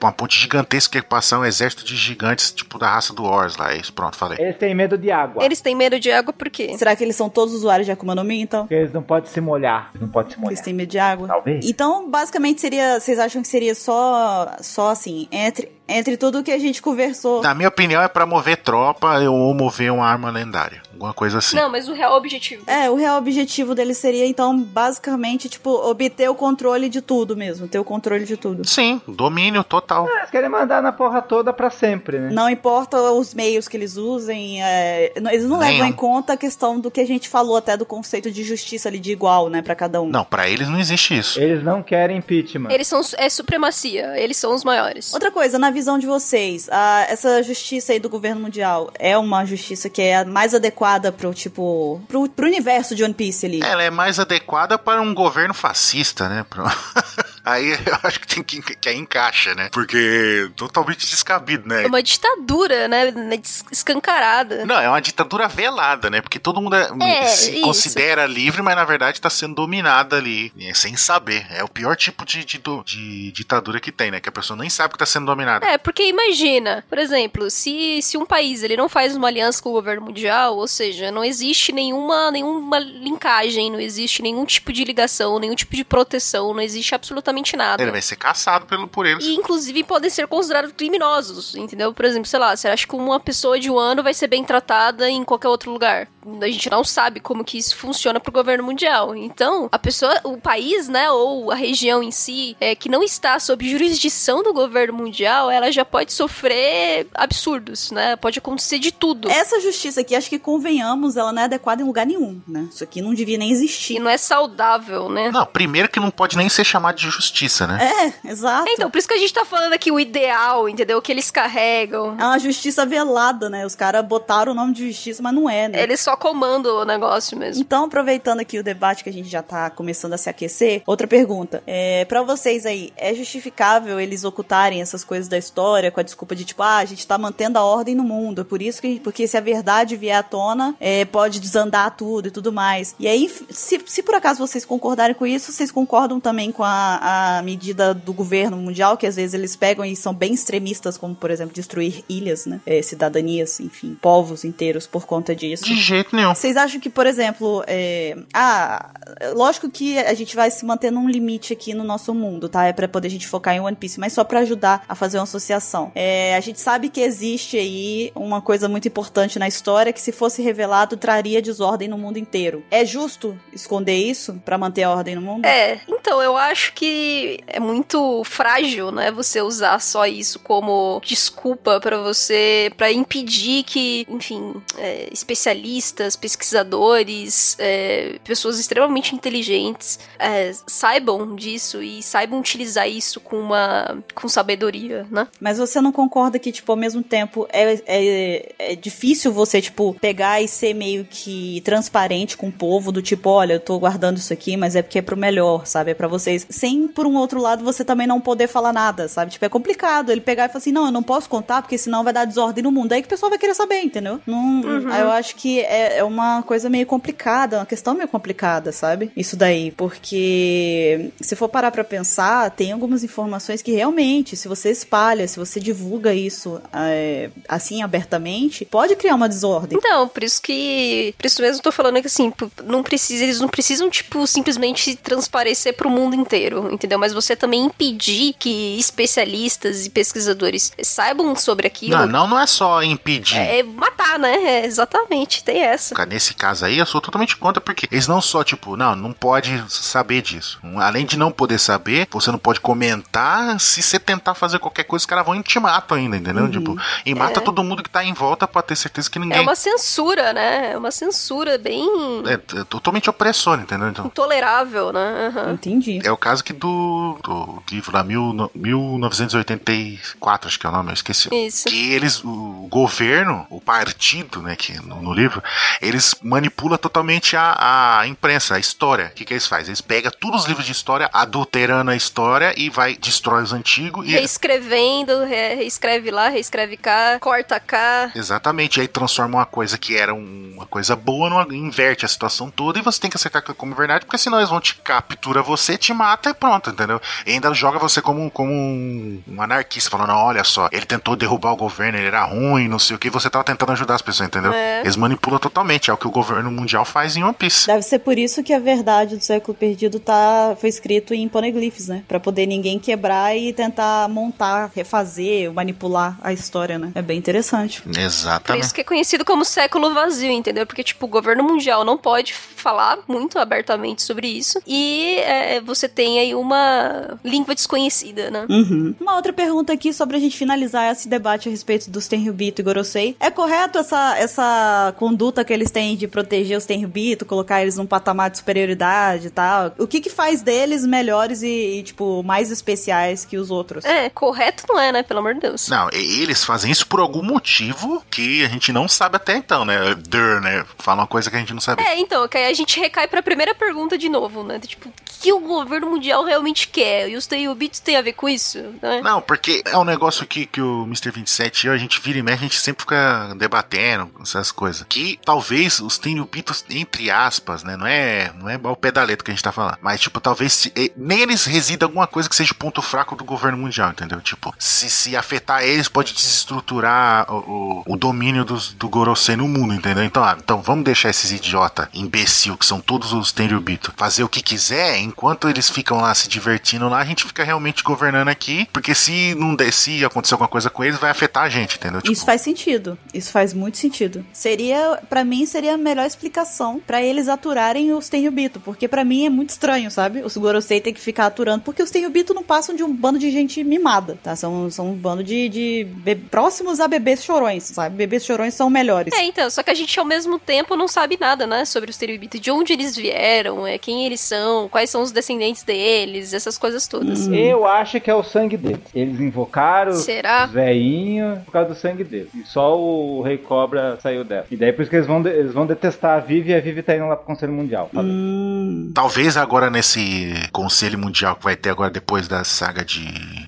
uma ponte gigantesca que passar um exército de gigantes, tipo da raça do Wars lá. É isso, pronto, falei. Eles têm medo de água. Eles têm medo de água por quê? Será que eles são todos usuários de Akuma no Mi, então? Porque eles não podem se molhar. Eles não podem se Eles molhar. têm medo de água? Talvez. Então, basicamente, seria. Vocês acham que seria só. Só assim, entre, entre tudo que a gente conversou. Na minha opinião, é pra mover tropa ou mover uma arma lendária. Alguma coisa assim. Não, mas o real objetivo. É, o real objetivo dele seria, então, basicamente, tipo, obter o controle de tudo mesmo. Ter o controle de tudo. Sim, domínio total. Eles querem mandar na porra toda pra sempre, né? Não importa os meios que eles usem, é, eles não Nenhum. levam em conta a questão do que a gente falou até do conceito de justiça ali de igual, né, pra cada um. Não, pra eles não existe isso. Eles não querem impeachment. Eles são é supremacia, eles são os maiores. Outra coisa, na visão de vocês, a- essa justiça aí do governo mundial é uma justiça que é a mais adequada pro, tipo, pro, pro universo de One Piece ali? Ela é mais adequada para um governo fascista, né? Pro- Aí eu acho que tem que, que aí encaixa, né? Porque totalmente descabido, né? É uma ditadura, né? des- Escancarada. Não, é uma ditadura velada, né? Porque todo mundo é- É, se isso. considera livre, mas na verdade tá sendo dominada ali, é, sem saber. É o pior tipo de, de, de ditadura que tem, né? Que a pessoa nem sabe que tá sendo dominada. É, porque imagina, por exemplo, se, se um país ele não faz uma aliança com o governo mundial, ou seja, não existe nenhuma, nenhuma linkagem, não existe nenhum tipo de ligação, nenhum tipo de proteção, não existe absolutamente nada. Ele vai ser caçado pelo, por eles. E, inclusive, podem ser considerados criminosos, entendeu? Por exemplo, sei lá, você acha que uma pessoa de um ano vai ser bem tratada em qualquer outro lugar? A gente não sabe como que isso funciona pro governo mundial. Então, a pessoa, o país, né, ou a região em si, é, que não está sob jurisdição do governo mundial, ela já pode sofrer absurdos, né? Pode acontecer de tudo. Essa justiça aqui, acho que convenhamos, ela não é adequada em lugar nenhum, né? Isso aqui não devia nem E existir. não é saudável, né? Não, primeiro que não pode nem ser chamado de justiça, né? É, exato. É, Então, por isso que a gente tá falando aqui o ideal, entendeu? O que eles carregam. É uma justiça velada, né? Os caras botaram o nome de justiça, mas não é, né? Eles só comandam o negócio mesmo. Então, aproveitando aqui o debate que a gente já tá começando a se aquecer, outra pergunta. É, para vocês aí, é justificável eles ocultarem essas coisas da história com a desculpa de tipo, ah, a gente tá mantendo a ordem no mundo, é por isso que, porque se a verdade vier à tona, é, pode desandar tudo e tudo mais. E aí, se, se por acaso vocês concordarem com isso, vocês concordam também com a, a medida do governo mundial, que às vezes eles pegam e são bem extremistas, como por exemplo, destruir ilhas, né? É, cidadanias, enfim, povos inteiros por conta disso. De jeito nenhum. Vocês acham que, por exemplo, é... ah, lógico que a gente vai se manter num limite aqui no nosso mundo, tá? É pra poder a gente focar em One Piece, mas só pra ajudar a fazer uma associação. É, a gente sabe que existe aí uma coisa muito importante na história que se fosse revelado traria desordem no mundo inteiro. É justo esconder isso pra manter a ordem no mundo? É, então eu acho que é muito frágil, né, você usar só isso como desculpa pra você, pra impedir que, enfim, é, especialistas, pesquisadores, é, pessoas extremamente inteligentes é, saibam disso e saibam utilizar isso com uma, com sabedoria, né? Mas você não concorda que, tipo, ao mesmo tempo é, é, é difícil você, tipo, pegar e ser meio que transparente com o povo, do tipo, olha, eu tô guardando isso aqui, mas é porque é pro melhor, sabe? É pra vocês. Sem, por um outro lado, você também não poder falar nada, sabe? Tipo, é complicado ele pegar e falar assim, não, eu não posso contar, porque senão vai dar desordem no mundo. Aí que o pessoal vai querer saber, entendeu? Não, aí Eu acho que é, é uma coisa meio complicada, uma questão meio complicada, sabe? Isso daí, porque se for parar pra pensar, tem algumas informações que realmente, se você espalha, se você divulga isso é, assim abertamente, pode criar uma desordem. Então, por isso que. Por isso mesmo eu tô falando que assim, não precisa, eles não precisam, tipo, simplesmente transparecer pro mundo inteiro, entendeu? Mas você também impedir que especialistas e pesquisadores saibam sobre aquilo. Não, não, não é só impedir. É matar, né? É, exatamente, tem essa. Cara, Nesse caso aí, eu sou totalmente contra, porque eles não só, tipo, não, não pode saber disso. Além de não poder saber, você não pode comentar. Se você tentar fazer qualquer coisa, os caras vão e te matam ainda, entendeu? Tipo, e mata É. todo mundo que tá em volta pra ter certeza que ninguém. É uma censura, né? É uma censura bem É, é totalmente opressor, entendeu? Então. intolerável, né? Aham. Entendi. É o caso que do, do livro lá, mil, no- 1984, acho que é o nome, eu esqueci. Isso. Que eles, o governo, o partido, né, que no, no livro, eles manipulam totalmente a, a imprensa, a história. O que, que eles fazem? Eles pegam todos os livros de história, adulterando a história e vai, destrói os antigos e. Reescrevendo, re- reescreve lá, reescreve cá, corta cá. Exatamente, aí transforma uma coisa que era um- uma coisa boa, numa, inverte a situação toda e você tem que aceitar como verdade, porque senão eles vão te captura você, te mata e pronto, entendeu? E ainda joga você como, como um, um anarquista, falando, olha só, ele tentou derrubar o governo, ele era ruim, não sei o que, você tava tentando ajudar as pessoas, entendeu? É. Eles manipulam totalmente, é o que o governo mundial faz em One Piece. Deve ser por isso que a verdade do século perdido tá, foi escrito em poneglyphs, né? Pra poder ninguém quebrar e tentar montar, refazer, manipular a história, né? É bem interessante. Por Exatamente. isso que é conhecido como século vazio, entendeu? Porque, tipo, o governo mundial não pode falar muito abertamente sobre isso. E é, você tem aí uma língua desconhecida, né? Uhum. Uma outra pergunta aqui sobre a gente finalizar esse debate a respeito dos Tenryubito e Gorosei. É correto essa, essa conduta que eles têm de proteger os Tenryubito, colocar eles num patamar de superioridade e tal? O que que faz deles melhores e, e, tipo, mais especiais que os outros? É, correto não é, né? Pelo amor de Deus. Não, eles fazem isso por algum motivo que a gente não sabe até então, né? Der, né? Fala uma coisa que a gente não sabe. É, então, que aí a gente recai pra primeira pergunta de novo, né? Tipo, o que o governo mundial realmente quer? E os Tenryubitos têm a ver com isso, né? Não, porque é um negócio que, que o Mr. 27 e eu, a gente vira e mexe, a gente sempre fica debatendo essas coisas. Que talvez os Tenryubitos, entre aspas, né? Não é, não é ao pé que a gente tá falando. Mas, tipo, talvez se, neles resida alguma coisa que seja o ponto fraco do governo mundial, entendeu? Tipo, se, se afetar eles, pode desestruturar o, o, o domínio dos, do Gorosei no mundo, entendeu? Então, ah, então vamos deixar esses idiota imbecil, que são todos os Tenryubito, fazer o que quiser, enquanto eles ficam lá se divertindo lá, a gente fica realmente governando aqui, porque se não der, se acontecer alguma coisa com eles, vai afetar a gente, entendeu? Tipo, Isso faz sentido. Isso faz muito sentido. Seria, pra mim, seria a melhor explicação pra eles aturarem os Tenryubito, porque pra mim é muito estranho, sabe? Os Gorosei tem que ficar aturando, porque os Tenryubito não passam de um bando de gente mimada, tá? São, são um bando de, de be- próximos a bebês chorões, sabe? Bebês chorões são melhores. É, então, só que a gente ao mesmo tempo não sabe nada, né, sobre os Tenryubitos, de onde eles vieram, é, quem eles são, quais são os descendentes deles, essas coisas todas. Eu acho que é o sangue deles. Eles invocaram Será? os velhinhos por causa do sangue deles. E só o Rei Cobra saiu dela. E daí por isso que eles vão, de- eles vão detestar a Vivi e a Vivi tá indo lá pro Conselho Mundial. Hum. Talvez agora nesse Conselho Mundial que vai ter agora depois da saga de,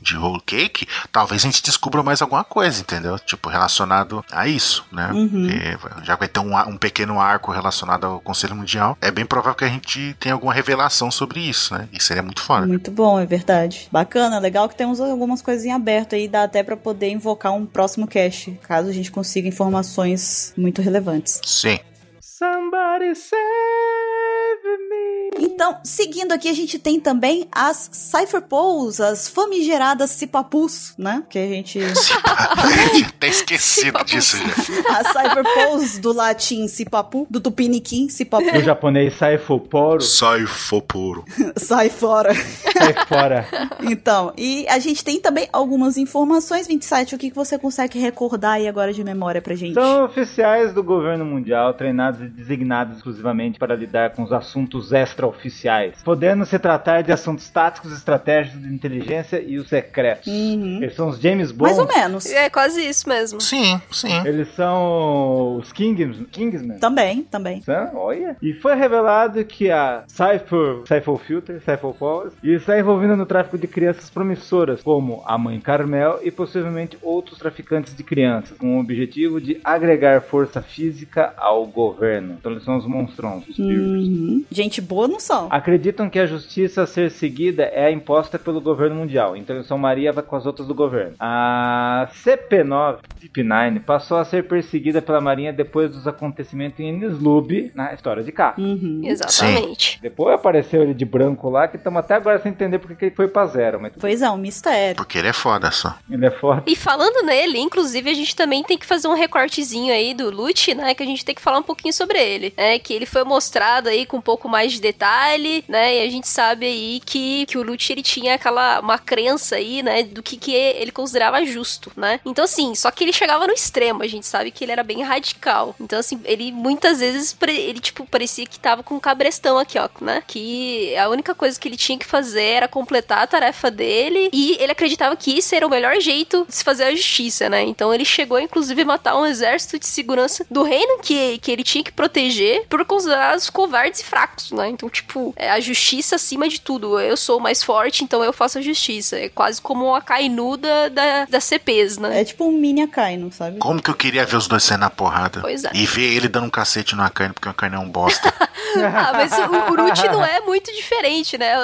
de Whole Cake, talvez a gente descubra mais alguma coisa, entendeu? Tipo, relacionado a isso, né? Uhum. Já vai ter um, um pequeno arco relacionado ao Conselho Mundial. É bem provável que a gente tenha alguma revelação sobre isso, né? E seria muito foda. Muito bom, é verdade. Bacana, legal que temos algumas coisas em aberto aí, dá até pra poder invocar um próximo cast, caso a gente consiga informações muito relevantes. Sim. Somebody me. Então, seguindo aqui, a gente tem também as Cypher Pools, as famigeradas Cipapus, né? Que a gente. Até esquecido disso já. As Cypher Pools do latim Cipapu, do tupiniquim Cipapu, Do japonês sai foporo, Sai fopuro. sai fora. sai fora. Então, e a gente tem também algumas informações, 27, o que que você consegue recordar aí agora de memória pra gente? São oficiais do governo mundial treinados e designados exclusivamente para lidar com os assuntos extraoficiais, podendo se tratar de assuntos táticos, estratégicos, de inteligência e os secretos. Uhum. Eles são os James Bond. Mais ou menos. É quase isso mesmo. Sim, sim. Eles são os Kings, Kingsmen. Também, também. São? Olha. E foi revelado que a Cypher, Cypher Filter, Cypher Powers, está envolvida no tráfico de crianças promissoras, como a mãe Carmel e possivelmente outros traficantes de crianças, com o objetivo de agregar força física ao governo. Então eles são os monstrões, os Beavers. Gente boa não são. Acreditam que a justiça a ser seguida é a imposta pelo governo mundial, então São Maria vai com as outras do governo. A CP9, CP9, passou a ser perseguida pela marinha depois dos acontecimentos em Enislub, na história de cá. Uhum. Exatamente. Depois apareceu ele de branco lá, que estamos até agora sem entender porque que ele foi pra zero, mas Pois é, um mistério. Porque ele é foda só. ele é forte. E falando nele, inclusive, a gente também tem que fazer um recortezinho aí do Lute, né? Que a gente tem que falar um pouquinho sobre ele, né? Que ele foi mostrado aí com um pouco mais de detalhe, né? E a gente sabe aí que, que o Lute, ele tinha aquela, uma crença aí, né? Do que, que ele considerava justo, né? Então, assim, só que ele chegava no extremo, a gente sabe que ele era bem radical. Então, assim, ele muitas vezes, ele, tipo, parecia que tava com um cabrestão aqui, ó, né? Que a única coisa que ele tinha que fazer era completar a tarefa dele e ele acreditava que isso era o melhor jeito de se fazer a justiça, né? Então ele chegou, inclusive, a matar um exército de segurança do reino que, que ele tinha que proteger por considerar os covardes e fracos, né? Então, tipo, é a justiça acima de tudo. Eu sou mais forte, então eu faço a justiça. É quase como uma Kainu da, da, da CPs, né? É tipo um mini Akainu, sabe? Como que eu queria ver os dois sendo na porrada? Pois é. E ver ele dando um cacete no Akainu, porque o Akainu é um bosta. ah, mas o Uruchi não é muito diferente, né?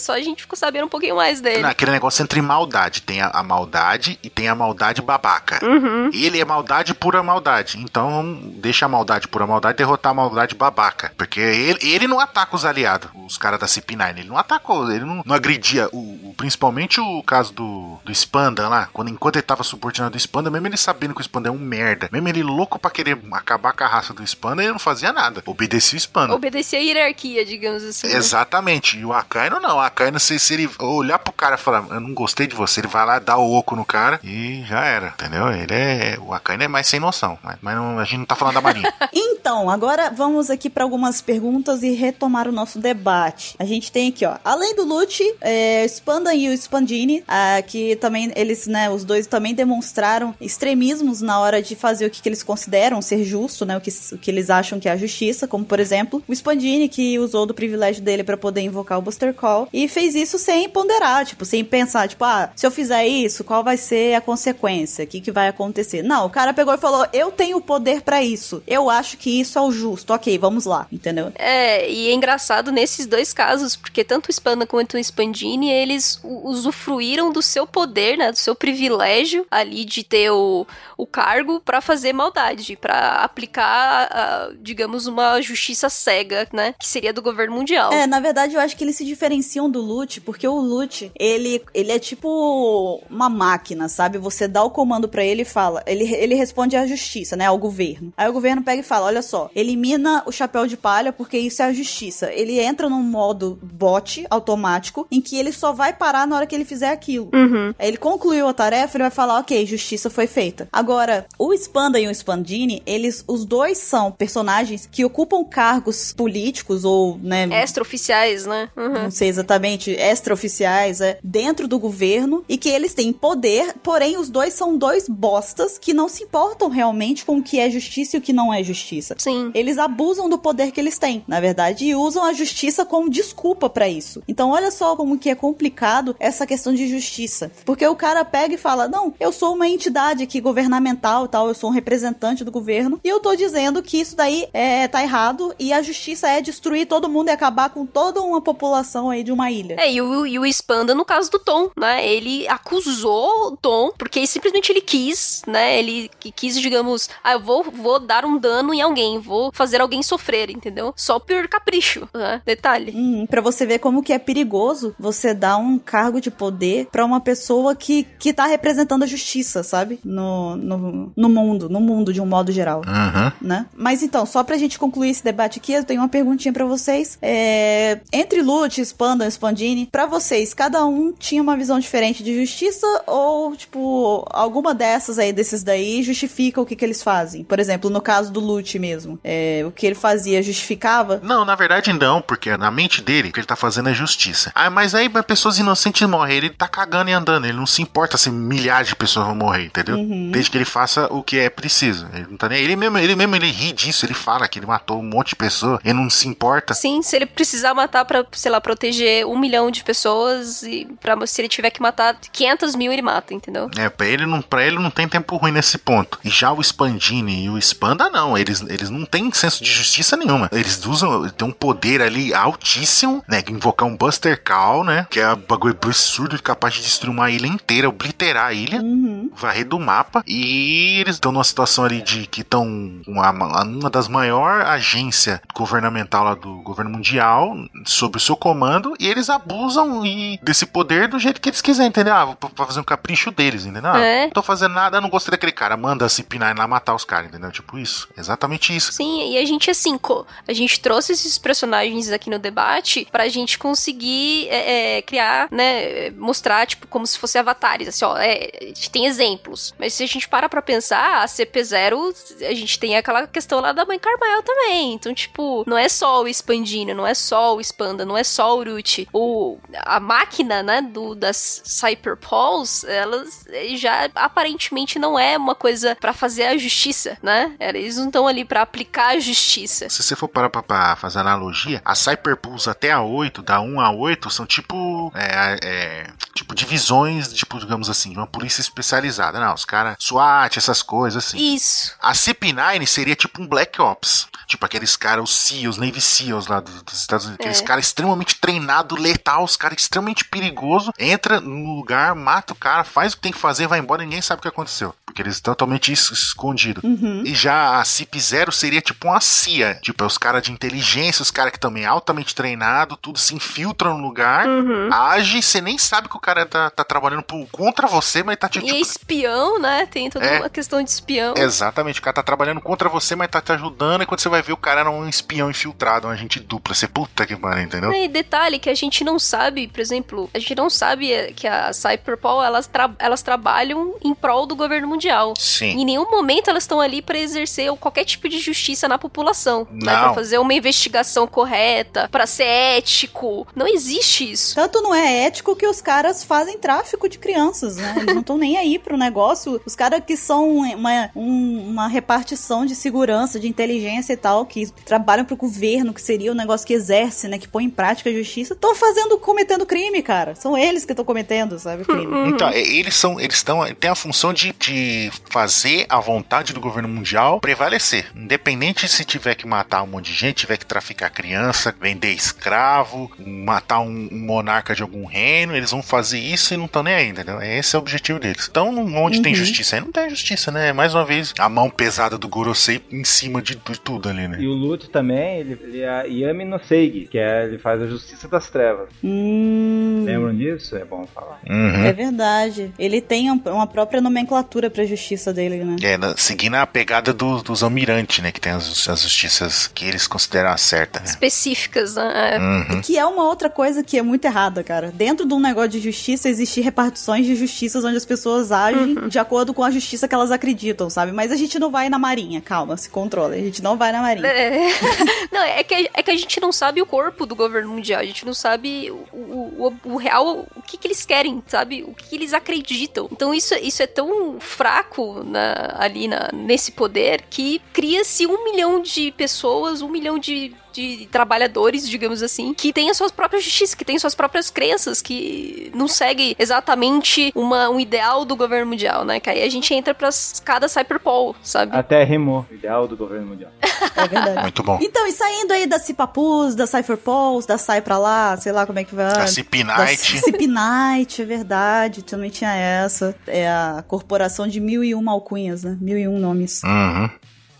Só a gente ficou sabendo um pouquinho mais dele. Não, aquele negócio entre maldade. Tem a, a maldade e tem a maldade babaca. Uhum. Ele é maldade pura maldade. Então, deixa a maldade pura maldade derrotar a maldade babaca. Porque ele, ele não ataca os aliados, os caras da CP9. Ele não atacou, ele não, não agredia. O, o, principalmente o caso do, do Spanda lá. Quando, enquanto ele tava subordinado do Spanda, mesmo ele sabendo que o Spanda é um merda, mesmo ele louco pra querer acabar com a raça do Spanda, ele não fazia nada. Obedecia o Spanda. Obedecia a hierarquia, digamos assim. Né? Exatamente. E o Akainu não. O Akainu, se, se ele olhar pro cara e falar, eu não gostei de você, ele vai lá dar o oco no cara e já era. Entendeu? Ele é. O Akainu é mais sem noção. Mas, mas não, a gente não tá falando da Marinha. então, agora vamos aqui para algumas perguntas e retomar o nosso debate. A gente tem aqui, ó. Além do Lute, é, Spanda e o Spandini, ah, que também eles, né, os dois também demonstraram extremismos na hora de fazer o que, que eles consideram ser justo, né? O que, o que eles acham que é a justiça, como por exemplo, o Spandini, que usou do privilégio dele para poder invocar o Buster Call e fez isso sem ponderar, tipo, sem pensar, tipo, ah, se eu fizer isso, qual vai ser a consequência? O que, que vai acontecer? Não, o cara pegou e falou: eu tenho poder para isso. Eu acho que isso é o justo. Ok, vamos lá, entendeu? É, e é engraçado nesses dois casos, porque tanto o Spanda quanto o Spandini, eles usufruíram do seu poder, né, do seu privilégio ali de ter o, o cargo para fazer maldade, para aplicar, uh, digamos, uma justiça cega, né, que seria do governo mundial. É, na verdade eu acho que eles se diferenciam do Lute, porque o Lute, ele, ele é tipo uma máquina, sabe? Você dá o comando para ele e fala, ele, ele responde à justiça, né, ao governo. Aí o governo pega e fala, olha só, elimina o chapéu de palha porque isso é a justiça. Ele entra num modo bot automático em que ele só vai parar na hora que ele fizer aquilo. Uhum. Aí ele concluiu a tarefa, ele vai falar, ok, justiça foi feita. Agora, o Spanda e o Spandini, eles, os dois são personagens que ocupam cargos políticos ou, né... Extra-oficiais, né? Uhum. Não sei exatamente, extra-oficiais, é, dentro do governo e que eles têm poder, porém os dois são dois bostas que não se importam realmente com o que é justiça e o que não é justiça. Sim. Eles abusam do poder que eles têm, na verdade, e usam a justiça como desculpa para isso. Então, olha só como que é complicado essa questão de justiça. Porque o cara pega e fala: "Não, eu sou uma entidade aqui governamental, tal, eu sou um representante do governo, e eu tô dizendo que isso daí é tá errado e a justiça é destruir todo mundo e acabar com toda uma população aí de uma ilha". É, e o, e o Spanda no caso do Tom, né? Ele acusou o Tom porque simplesmente ele quis, né? Ele quis, digamos, ah, eu vou, vou dar um dano em alguém, vou fazer alguém sofrer, entendeu? Só por capricho, né? Detalhe. Hum, para você ver como que é perigoso você dar um cargo de poder para uma pessoa que, que tá representando a justiça, sabe? No, no, no mundo, no mundo de um modo geral. Uhum. Né? Mas então, só pra gente concluir esse debate aqui, eu tenho uma perguntinha para vocês. É... Entre Lute, Spanda e Spandini, para vocês, cada um tinha uma visão diferente de justiça ou, tipo, alguma dessas aí, desses daí, justifica o que, que eles fazem? Por exemplo, no caso do Lute mesmo, é... o que ele fazia justificava? Não, na verdade não, porque na mente dele, o que ele tá fazendo é justiça. Ah, mas aí pessoas inocentes morrem, ele tá cagando e andando, ele não se importa se milhares de pessoas vão morrer, entendeu? Uhum. Desde que ele faça o que é preciso. Ele não tá nem. Ele mesmo, ele mesmo ele ri disso, ele fala que ele matou um monte de pessoas, ele não se importa. Sim, se ele precisar matar pra, sei lá, proteger um milhão de pessoas e pra, se ele tiver que matar 500 mil, ele mata, entendeu? É, pra ele não, pra ele não tem tempo ruim nesse ponto. E já o Spandini e o Spanda, não. Eles, eles não têm senso de justiça nenhuma. Eles usam, tem um poder ali altíssimo, né? Invocar um Buster Call, né? Que é um bagulho absurdo, capaz de destruir uma ilha inteira, obliterar a ilha, uhum. varrer do mapa. E eles estão numa situação ali de que estão uma, uma das maiores agências governamental lá do governo mundial sob o seu comando e eles abusam e desse poder do jeito que eles quiserem, entendeu? Ah, pra fazer um capricho deles, entendeu? Ah, É. não tô fazendo nada, não gostei daquele cara. Manda a CP9 lá matar os caras, entendeu? Tipo isso. Exatamente isso. Sim, e a gente, assim, a gente trouxe esses personagens aqui no debate pra gente conseguir é, é, criar, né, mostrar, tipo, como se fossem avatares, assim, ó, é, a gente tem exemplos. Mas se a gente para pra pensar, a CP0, a gente tem aquela questão lá da mãe Carmel também. Então, tipo, não é só o Expandino, não é só o Expanda, não é só o Root. O, a máquina, né, do, das Cyberpawls, elas já aparentemente não é uma coisa para fazer a justiça, né? Eles não estão ali para aplicar a justiça. Se você for parar pra, pra fazer analogia, a Cyberpulse até a 8, da 1 a 8, são tipo. É, é, tipo divisões, tipo, digamos assim, de uma polícia especializada. Não, os caras, SWAT, essas coisas assim. Isso. A CP9 seria tipo um Black Ops. Tipo aqueles caras, os SEALs, Navy SEALs lá dos, dos Estados Unidos. Aqueles É. caras extremamente treinados, letal, os caras extremamente perigoso. Entra no lugar, mata o cara, faz o que tem que fazer, vai embora e ninguém sabe o que aconteceu. Porque eles estão totalmente es- escondidos. Uhum. E já a CIP0 seria tipo uma CIA. Tipo, é os caras de inteligência, os caras que também altamente treinados, tudo se infiltra no lugar, Uhum. age, você nem sabe que o cara tá, tá trabalhando por- contra você, mas tá tipo. E é espião, né? Tem toda É. uma questão de espião. Exatamente, o cara tá trabalhando contra você, mas tá te ajudando, e quando você vai ver, o cara era um espião infiltrado, um agente dupla. Você, puta que pariu, entendeu? E detalhe que a gente não sabe, por exemplo, a gente não sabe é, que a Cyberpol, elas, tra- elas trabalham em prol do governo mundial. Sim. Em nenhum momento elas estão ali pra exercer qualquer tipo de justiça na população, né? Não. Pra fazer uma investigação correta, pra ser ético. Não existe isso. Tanto não é ético que os caras fazem tráfico de crianças, né? Eles não estão nem aí pro negócio. Os caras que são uma, um- uma repartição de segurança, de inteligência e tal, que trabalham pro governo, que seria o negócio que exerce, né? Que põe em prática a justiça, estão fazendo, cometendo crime, cara. São eles que estão cometendo, sabe, o crime. Então, e- eles são, eles estão, tem a função de, de fazer a vontade do governo mundial prevalecer. Independente se tiver que matar um monte de gente, tiver que traficar criança, vender escravo, matar um, um monarca de algum reino, eles vão fazer isso e não estão nem aí, entendeu? Esse é o objetivo deles. Então, onde tem Uhum. justiça? Aí não tem justiça, né? Mais uma vez, a mão pesada do Gorosei em cima de, de tudo ali, né? E o Lute também, ele, ele é Yami no Seigi, que é, ele faz a justiça das trevas. Hum. Lembram disso? É bom falar. Uhum. É verdade. Ele tem um- uma própria nomenclatura pra justiça dele, né? É, na- seguindo a pegada do- dos almirantes, né? Que tem as, as justiças que eles consideram certas, né? Específicas, né? Uhum. Que é uma outra coisa que é muito errada, cara. Dentro de um negócio de justiça, existir repartições de justiças onde as pessoas agem de acordo com a justiça que elas acreditam, sabe? Mas a gente não vai na marinha, calma, se controla. A gente não vai na marinha. É. Não, é que, é que a gente não sabe o corpo do governo mundial, a gente não sabe o, o, o- o real, o que, que eles querem, sabe? O que, que eles acreditam. Então isso, isso é tão fraco na- ali na, nesse poder que cria-se um milhão de pessoas, um milhão de. De trabalhadores, digamos assim, que têm a sua própria justiça, que têm suas próprias crenças, que não segue exatamente uma, um ideal do governo mundial, né? Que aí a gente entra pra cada Cyberpol, sabe? Até rimou. Ideal do governo mundial. É verdade. Muito bom. Então, e saindo aí da Cipapus, da Cypherpulse, da Sai pra lá, sei lá como é que vai. A Cip Night. Da Cip Night, é verdade, também tinha essa. É a corporação de mil e uma alcunhas, né? Mil e um nomes. Uhum.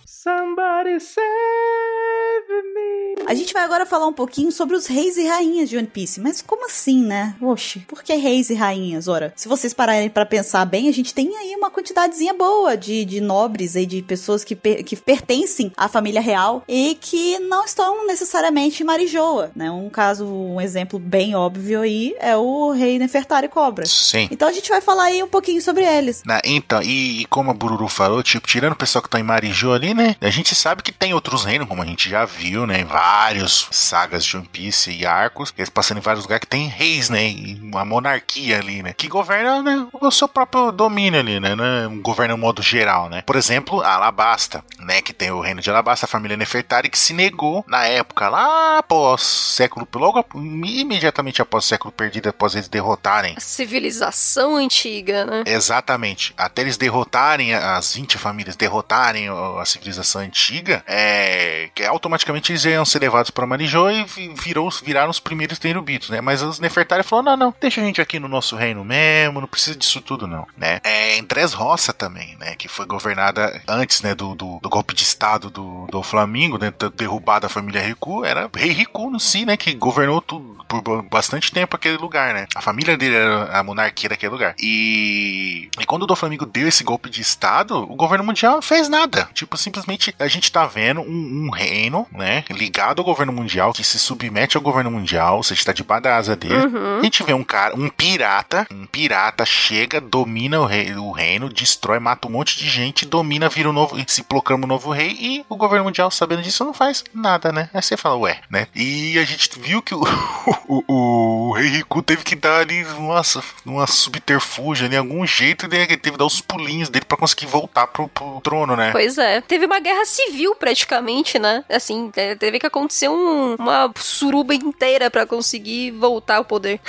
Somebody me. A gente vai agora falar um pouquinho sobre os reis e rainhas de One Piece. Mas como assim, né? Oxe, por que reis e rainhas? Ora, se vocês pararem pra pensar bem, a gente tem aí uma quantidadezinha boa de, de nobres e de pessoas que, per- que pertencem à família real e que não estão necessariamente em Marijoa, né? Um caso, um exemplo bem óbvio aí é o rei Nefertari Cobra. Sim. Então a gente vai falar aí um pouquinho sobre eles. Na- então, e, e como a Bururu falou, tipo, tirando o pessoal que tá em Marijô ali, né? A gente sabe que tem outros reinos, como a gente já viu, né? Em vários sagas de One Piece e arcos, eles passando em vários lugares que tem reis, né? E uma monarquia ali, né? Que governa né, o seu próprio domínio ali, né? né? Um governo modo geral, né? Por exemplo, a Alabasta, né? Que tem o reino de Alabasta, a família Nefertari, que se negou na época, lá após século, logo imediatamente após o século perdido, após eles derrotarem A civilização antiga, né? Exatamente. Até eles derrotarem as 20 famílias, derrotarem o- a civilização antiga, é, que automaticamente eles iam ser levados para Marijô e vi- virou, viraram os primeiros Terubitos, né? Mas os Nefertari falaram: não, não, deixa a gente aqui no nosso reino mesmo, não precisa disso tudo, não, né? É, em Dressrosa também, né? Que foi governada antes, né, do, do, do golpe de estado do, do Flamengo, né? Derrubada a família Riku, era rei Riku no si, né? Que governou tudo por ba- bastante tempo aquele lugar, né? A família dele era a monarquia daquele lugar. E, e quando o do Flamengo deu esse golpe de estado, o governo mundial fez nada. Tipo, simplesmente a gente tá vendo um, um reino, né? Ligado ligado ao governo mundial, que se submete ao governo mundial, você está debaixo da asa dele. Uhum. A gente vê um cara, um pirata, um pirata chega, domina o, rei, o reino, destrói, mata um monte de gente, domina, vira um novo, se proclama um novo rei e o governo mundial, sabendo disso, não faz nada, né? Aí você fala, ué, né? E a gente viu que o, o, o, o rei Riku teve que dar ali, nossa, uma subterfúgio ali, algum jeito, né? Ele teve que dar os pulinhos dele pra conseguir voltar pro, pro trono, né? Pois é. Teve uma guerra civil praticamente, né? Assim, é, teve que acontecer um- uma suruba inteira pra conseguir voltar ao poder.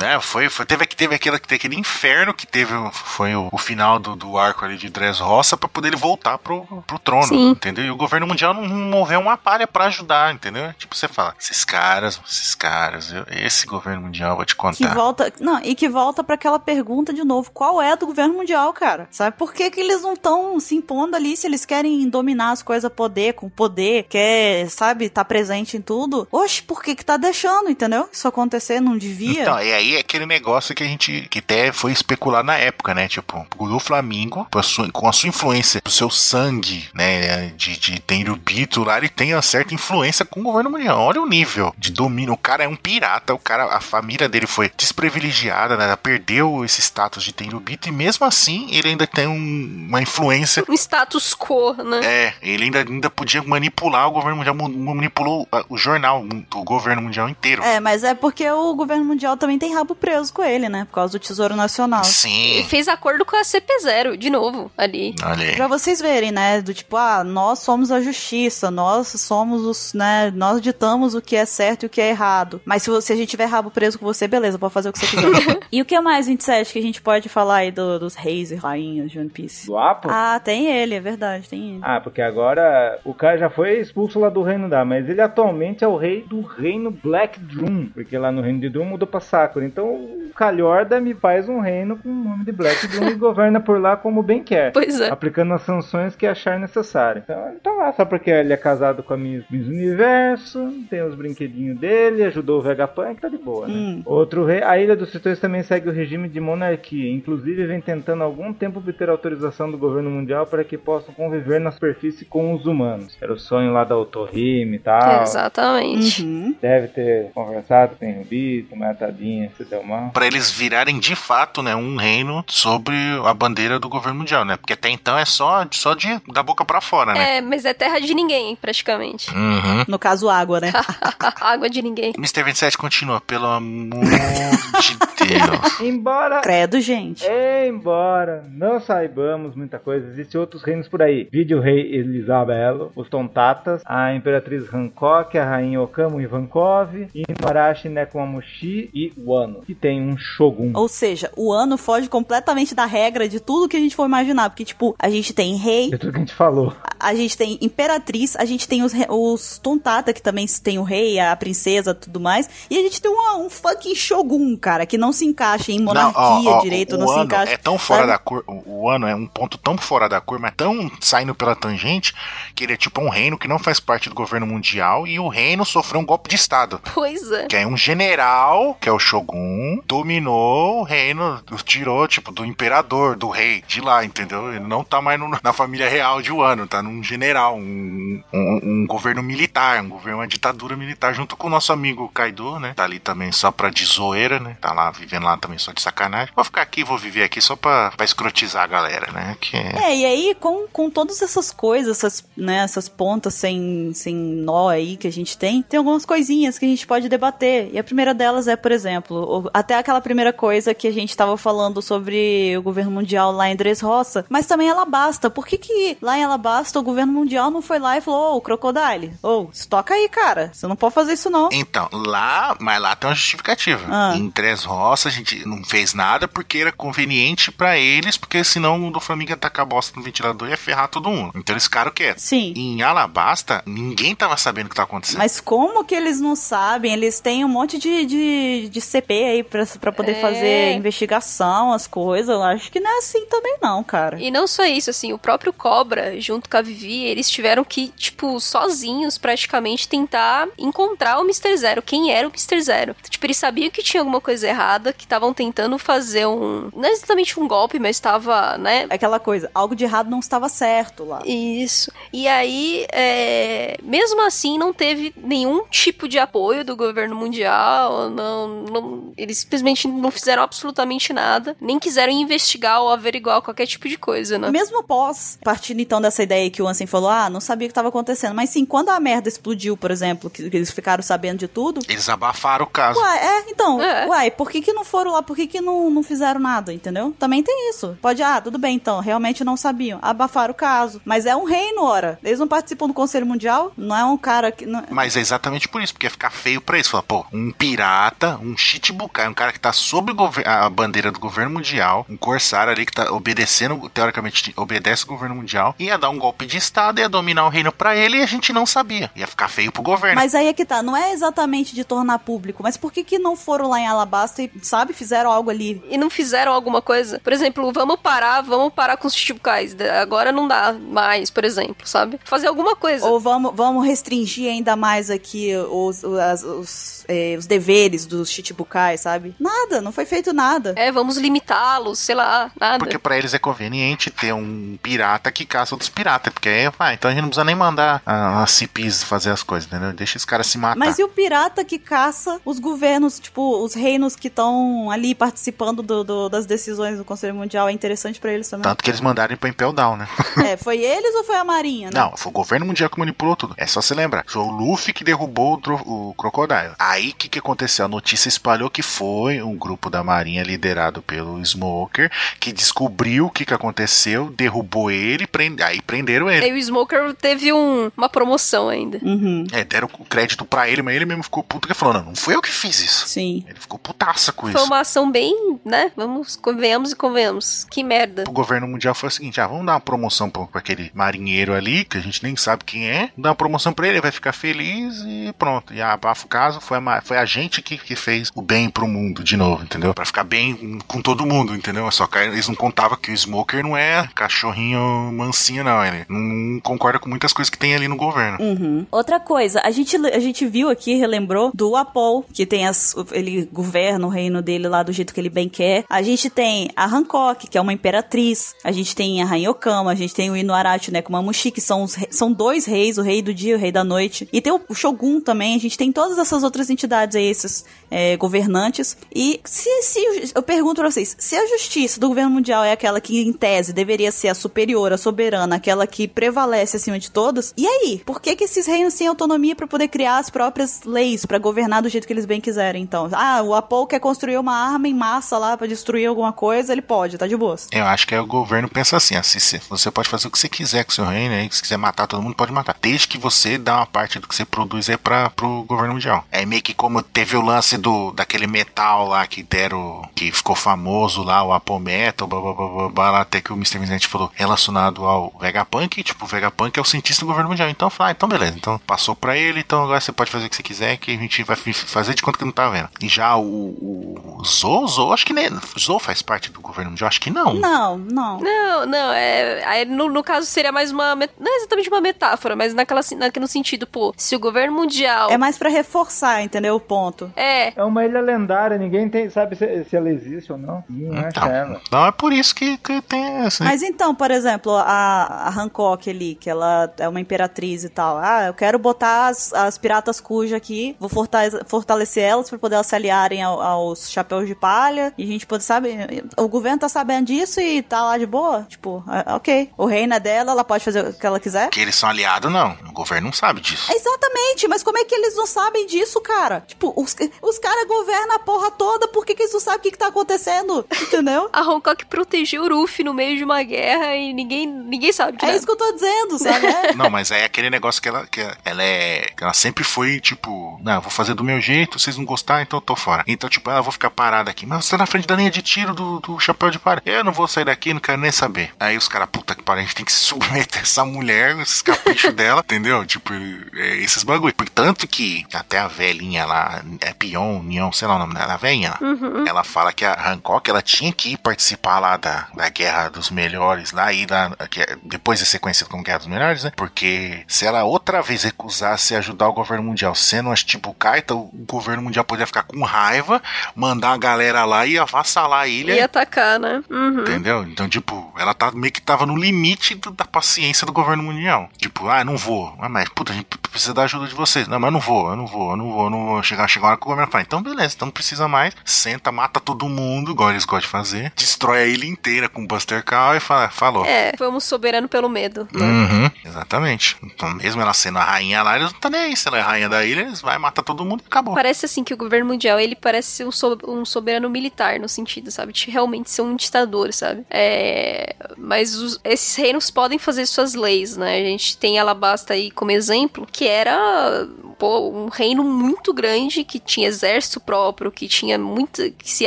né? Foi, foi, teve, teve, aquele, teve aquele inferno que teve, foi o, o final do, do arco ali de Dressrosa pra poder ele voltar pro, pro trono, Sim. entendeu? E o governo mundial não, moveu uma palha pra ajudar, entendeu? Tipo, você fala, esses caras, esses caras, eu- esse governo mundial, vou te Que contar. volta. Não, e que volta pra aquela pergunta de novo: qual é do governo mundial, cara? Sabe? Por que, que eles não estão se impondo ali se eles querem dominar as coisas poder com poder, quer, sabe, tá presente em tudo? Oxe, por que que tá deixando, entendeu? Isso acontecer não devia. Então, e aí é aquele negócio que a gente, que até foi especular na época, né? Tipo, o Flamengo, com a sua, com a sua influência, o seu sangue, né? De, de Tenryubito lá, ele tem uma certa influência com o governo mundial. Olha o nível de domínio. O cara é um pirata, o cara, a família dele foi desprivilegiada, né? Ela perdeu esse status de Tenryubito e mesmo assim ele ainda tem um- uma influência Um status quo, né? é, ele ainda, ainda podia manipular o governo mundial, mu- manipulou ah, o jornal do governo mundial inteiro. É, mas é porque o governo mundial também tem rabo preso com ele, né? Por causa do Tesouro Nacional. Ele Sim. fez acordo com a CP0, de novo, ali. Aí. Pra vocês verem, né? Do tipo, ah, nós somos a justiça, nós somos os, né? Nós ditamos o que é certo e o que é errado. Mas se, você, se a gente tiver rabo preso com você, beleza, pode fazer o que você quiser. e o que mais, 27, que a gente pode falar aí do- dos reis e rainhas de One Piece? Do Apo? Ah, tem ele, é verdade, tem ele. Ah, porque agora o cara já foi expulso lá do reino da, mas ele atualmente é o rei do reino Black Drum, porque lá no reino de Drum mudou pra Sakura. Então Calhorda me faz um reino com o nome de Black Drum e governa por lá como bem quer. Pois é. Aplicando as sanções que achar necessário. Então ele tá lá só porque ele é casado com a Miss, Miss Universo, tem os brinquedinhos dele, ajudou o Vegapunk, tá de boa, né? Hum. Outro rei, a Ilha dos Tritões também segue o regime de monarquia, inclusive vem tentando há algum tempo obter autorização do governo mundial para que possam conviver na superfície com os humanos. Era o sonho lá da Otohime e tal. Exatamente. Uhum. Deve ter conversado com o Rubi, com uma tadinha, se deu mal. Pra eles virarem de fato, né, um reino sobre a bandeira do governo mundial, né? Porque até então é só, só de da boca pra fora, né? É, mas é terra de ninguém, praticamente. Uhum. No caso, água, né? Água de ninguém. Mr. 27 continua, pelo amor de Deus. Embora Credo, gente. Embora não saibamos muita coisa, existem outros reinos por aí. Vide o rei Elisabelo, os Tontatas, a imperatriz Hancock, a rainha Okamu Ivankov, Inuarashi Nekomamushi e Wano, que tem um shogun. Ou seja, o ano foge completamente da regra de tudo que a gente for imaginar. Porque, tipo, a gente tem rei, É tudo que a gente falou. a gente tem imperatriz, a gente tem os, os Tontata, que também tem o rei, a princesa, tudo mais. E a gente tem uma- um fucking Shogun, cara, que não se encaixa em monarquia Não, ó, ó, direito, o não se encaixa. É tão fora sabe? da cor. O o ano é um ponto tão fora da cor, mas tão saindo pela tangente, que ele é tipo um reino que não faz parte do governo mundial e o reino sofreu um golpe de estado. Pois é. Que é um general, que é o Shogun, dominou o reino, tirou, tipo, do imperador, do rei, de lá, entendeu? Ele não tá mais no- na família real de Wano, tá num general, um, um, um governo militar, um governo, uma ditadura militar, junto com o nosso amigo Kaido, né? Tá ali também só pra de zoeira, né? Tá lá, vivendo lá também só de sacanagem. Vou ficar aqui, vou viver aqui só pra, pra escrotizar a galera, né? Que é... É, e aí, com, com todas essas coisas, essas, né, essas pontas sem, sem nó aí que a gente tem, tem algumas coisinhas que a gente pode debater. E a primeira delas é, por exemplo, até aquela primeira coisa que a gente tava falando sobre o governo mundial lá em Dressrosa, mas também Alabasta. Por que que lá em Alabasta o governo mundial não foi lá e falou, ô, Crocodile, ô, estoca aí, cara, você não pode fazer isso não. Então, lá, mas lá tem uma justificativa. Ah. Em Três Roças, a gente não fez nada porque era conveniente pra eles, porque senão o Flamengo ia tacar bosta no ventilador e ia ferrar todo mundo. Então eles ficaram quietos. Sim. Em Alabasta, ninguém tava sabendo o que tá acontecendo. Mas como que eles não sabem? Eles têm um monte de, de, de CP aí pra, Alabaster pra poder É. fazer investigação, as coisas. Eu acho que não é assim também, não, cara. E não só isso, assim, o próprio Cobra, junto com a Vivi, eles tiveram que, tipo, sozinhos, praticamente, tentar encontrar o Mr. Zero, quem era o Mr. Zero. Tipo, eles sabiam que tinha alguma coisa errada, que estavam tentando fazer um. Não exatamente um golpe, mas estava, né? É aquela coisa, algo de errado não estava certo lá. Isso. E aí, é, mesmo assim, não teve nenhum tipo de apoio do governo mundial. Não, não- eles simplesmente não fizeram absolutamente nada. Nem quiseram investigar ou averiguar qualquer tipo de coisa, né? Mesmo pós, partindo então dessa ideia que o Ansem falou, ah, não sabia o que estava acontecendo. Mas sim, quando a merda explodiu, por exemplo, que, que eles ficaram sabendo de tudo. Eles abafaram o caso. Uai, é, então, É. uai, por que que não foram lá? Por que que não, não fizeram nada, entendeu? Também tem isso. Pode, ah, tudo bem então, realmente não sabiam. Abafaram o caso. Mas é um reino, ora. Eles não participam do Conselho Mundial? Não é um cara que... Não... Mas é exatamente por isso, porque ia ficar feio pra eles. Falar, pô, um pirata, um Chichibukai, um cara que tá sob a bandeira do governo mundial, um corsário ali que tá obedecendo, teoricamente obedece o governo mundial, ia dar um golpe de estado, ia dominar o reino pra ele e a gente não sabia. Ia ficar feio pro governo. Mas aí é que tá, não é exatamente de tornar público, mas por que que não foram lá em Alabasta e, sabe, fizeram algo ali? E não fizeram alguma coisa. Por exemplo, vamos parar, vamos parar com os chichibukais. Agora não dá mais, por exemplo, sabe? Fazer alguma coisa. Ou vamos, vamos restringir ainda mais aqui os, os, os, eh, os deveres dos Chichibukai, sabe? Nada, não foi feito nada. É, vamos limitá-los, sei lá, nada. Porque pra eles é conveniente ter um pirata que caça outros piratas. Porque aí, ah, então a gente não precisa nem mandar a, a CIPs fazer as coisas, entendeu? Deixa os caras se matar. Mas e o pirata que caça os governos, tipo, os reinos que estão ali participando do- do- das decisões do Conselho Mundial? É interessante pra eles também. Tanto que eles mandaram pra Impel Down, né? É, foi eles ou foi a Marinha, né? Não, foi o governo mundial que manipulou tudo. É só se lembrar. Foi o Luffy que derrubou o, o Crocodile. Aí o que, que aconteceu? A notícia espalhou que foi um grupo da Marinha liderado pelo Smoker que descobriu o que, que aconteceu, derrubou ele, prende... aí prenderam ele. Aí o Smoker teve um- uma promoção ainda. Uhum, É, deram o crédito pra ele, mas ele mesmo ficou puto que falou: não, não foi eu que fiz isso. sim. Ele ficou putaça com Foi isso. uma ação bem, né? Vamos, convenhamos e convenhamos. Que merda. O governo mundial foi o seguinte: ah, vamos dar uma promoção pra, pra aquele marinheiro ali, que a gente nem sabe quem é. Dar uma promoção pra ele, ele vai ficar feliz e pronto. E abafa o caso, foi a, foi a gente que, que fez o bem pro mundo de novo, entendeu? Pra ficar bem com todo mundo, entendeu? Só que eles não contavam que o Smoker não é cachorrinho mansinho, não. Ele não concorda com muitas coisas que tem ali no governo. Uhum. Outra coisa, a gente, a gente viu aqui, relembrou, do Apol, que tem as. Ele governa o reino dele lá do jeito que ele bem quer. A gente tem a Hancock, que é uma imperatriz. A gente tem a Rainha Okama, a gente tem o Inuarashi, né, com Mamushi, que são, os são dois reis, o rei do dia e o rei da noite. E tem o Shogun também, a gente tem todas essas outras entidades aí, esses é, governantes. E se, se eu pergunto pra vocês, se a justiça do governo mundial é aquela que, em tese, deveria ser a superior, a soberana, aquela que prevalece acima de todas, e aí? Por que, que esses reinos têm autonomia pra poder criar as próprias leis, pra governar do jeito que eles bem quiserem, então? Ah, o Apol quer construir uma arma em massa lá pra destruir alguma coisa, ele pode, tá de boas. Eu acho que o governo pensa assim, assim, você pode fazer o que você quiser com o seu reino, aí, se quiser matar todo mundo, pode matar. Desde que você dá uma parte do que você produz aí pra, pro governo mundial. É meio que como teve o lance do daquele metal lá que deram, que ficou famoso lá, o Apple Metal, blá, blá, blá, blá, blá, lá, até que o Mr. Vicente falou, relacionado ao Vegapunk, tipo, o Vegapunk é o cientista do governo mundial. Então, fala, ah, então beleza, então passou pra ele, então agora você pode fazer o que você quiser, que a gente vai fazer de conta que não tá vendo. E já o, o Zou, Zou, acho que nem, Zou faz parte do governo mundial, acho que não. Não, não. Não, não, é. aí no, no caso seria mais uma. Não é exatamente uma metáfora, mas naquela, naquele sentido, pô, se o governo mundial. É mais pra reforçar, entendeu? O ponto. É, É uma ilha lendária, ninguém tem, sabe se, se ela existe ou não. Ninguém acha Então, ela. não é por isso que, que tem essa. Mas então, por exemplo, a, a Hancock ali, que ela é uma imperatriz e tal. Ah, eu quero botar as, as piratas cuja aqui, vou fortale- fortalecer elas pra poder elas se aliarem ao- aos chapéus de palha. E a gente pode saber. O governo tá sabendo disso e tá lá de boa? Tipo, ah, ok. O reino é dela, ela pode fazer o que ela quiser. Que eles são aliados, não. O governo não sabe disso. Exatamente, mas como é que eles não sabem disso, cara? Tipo, os, os caras governam a porra toda, por que, que eles não sabem o que, que tá acontecendo? Entendeu? a Hancock protegeu o Ruffy no meio de uma guerra e ninguém, ninguém sabe de É nada. isso que eu tô dizendo, sabe? É. Não, mas é aquele negócio que ela, que ela é. que ela sempre foi, tipo, não, eu vou fazer do meu jeito, vocês não gostarem, então eu tô fora. Então, tipo, ah, eu vou ficar parada aqui. Mas você tá na frente da linha de tiro do, do chapéu de palha. Eu não vou sair daqui, não quero nem saber. Aí os caras, puta que pariu, a gente tem que se submeter a essa mulher, esses caprichos dela, entendeu? Tipo, é, esses bagulho. Tanto que até a velhinha lá, é Pion, Nion, sei lá o nome dela, a Uhum. Ela fala que a Hancock ela tinha que ir participar lá da, da Guerra dos Melhores, lá e da, que é- depois de ser conhecido como Guerra dos Melhores, né? Porque se ela outra vez recusasse ajudar o governo mundial sendo as Chibucaita, o governo mundial poderia ficar com raiva, mandar a galera lá e avassalar a ilha. E atacar, né? Uhum. Entendeu? Então, tipo, ela tá meio que tava no limite do- da paciência do governo mundial. Tipo, ah, não vou. Ah, mas, puta, a gente precisa da ajuda de vocês. Não, mas eu não vou, eu não vou, eu não vou, eu não vou. Chegar, chegar uma hora que o governo fala, então beleza, então não precisa mais. Senta, mata todo mundo, igual eles gostam de fazer. Destrói a ilha inteira com o Buster Call e fala, falou. É, fomos soberano pelo medo. né? Uhum, exatamente. Então, mesmo ela sendo a rainha lá, eles não tá nem aí. Se ela é a rainha da ilha, eles vai matar todo mundo e acabou. Parece assim que o governo mundial, ele parece um, so- um soberano militar no sentido, sabe? De realmente ser um ditador, sabe? É, mas os- esses reinos podem fazer suas leis, né? A gente tem Alabasta aí como exemplo, que era pô, um reino muito grande, que tinha exército próprio, que tinha muito... que se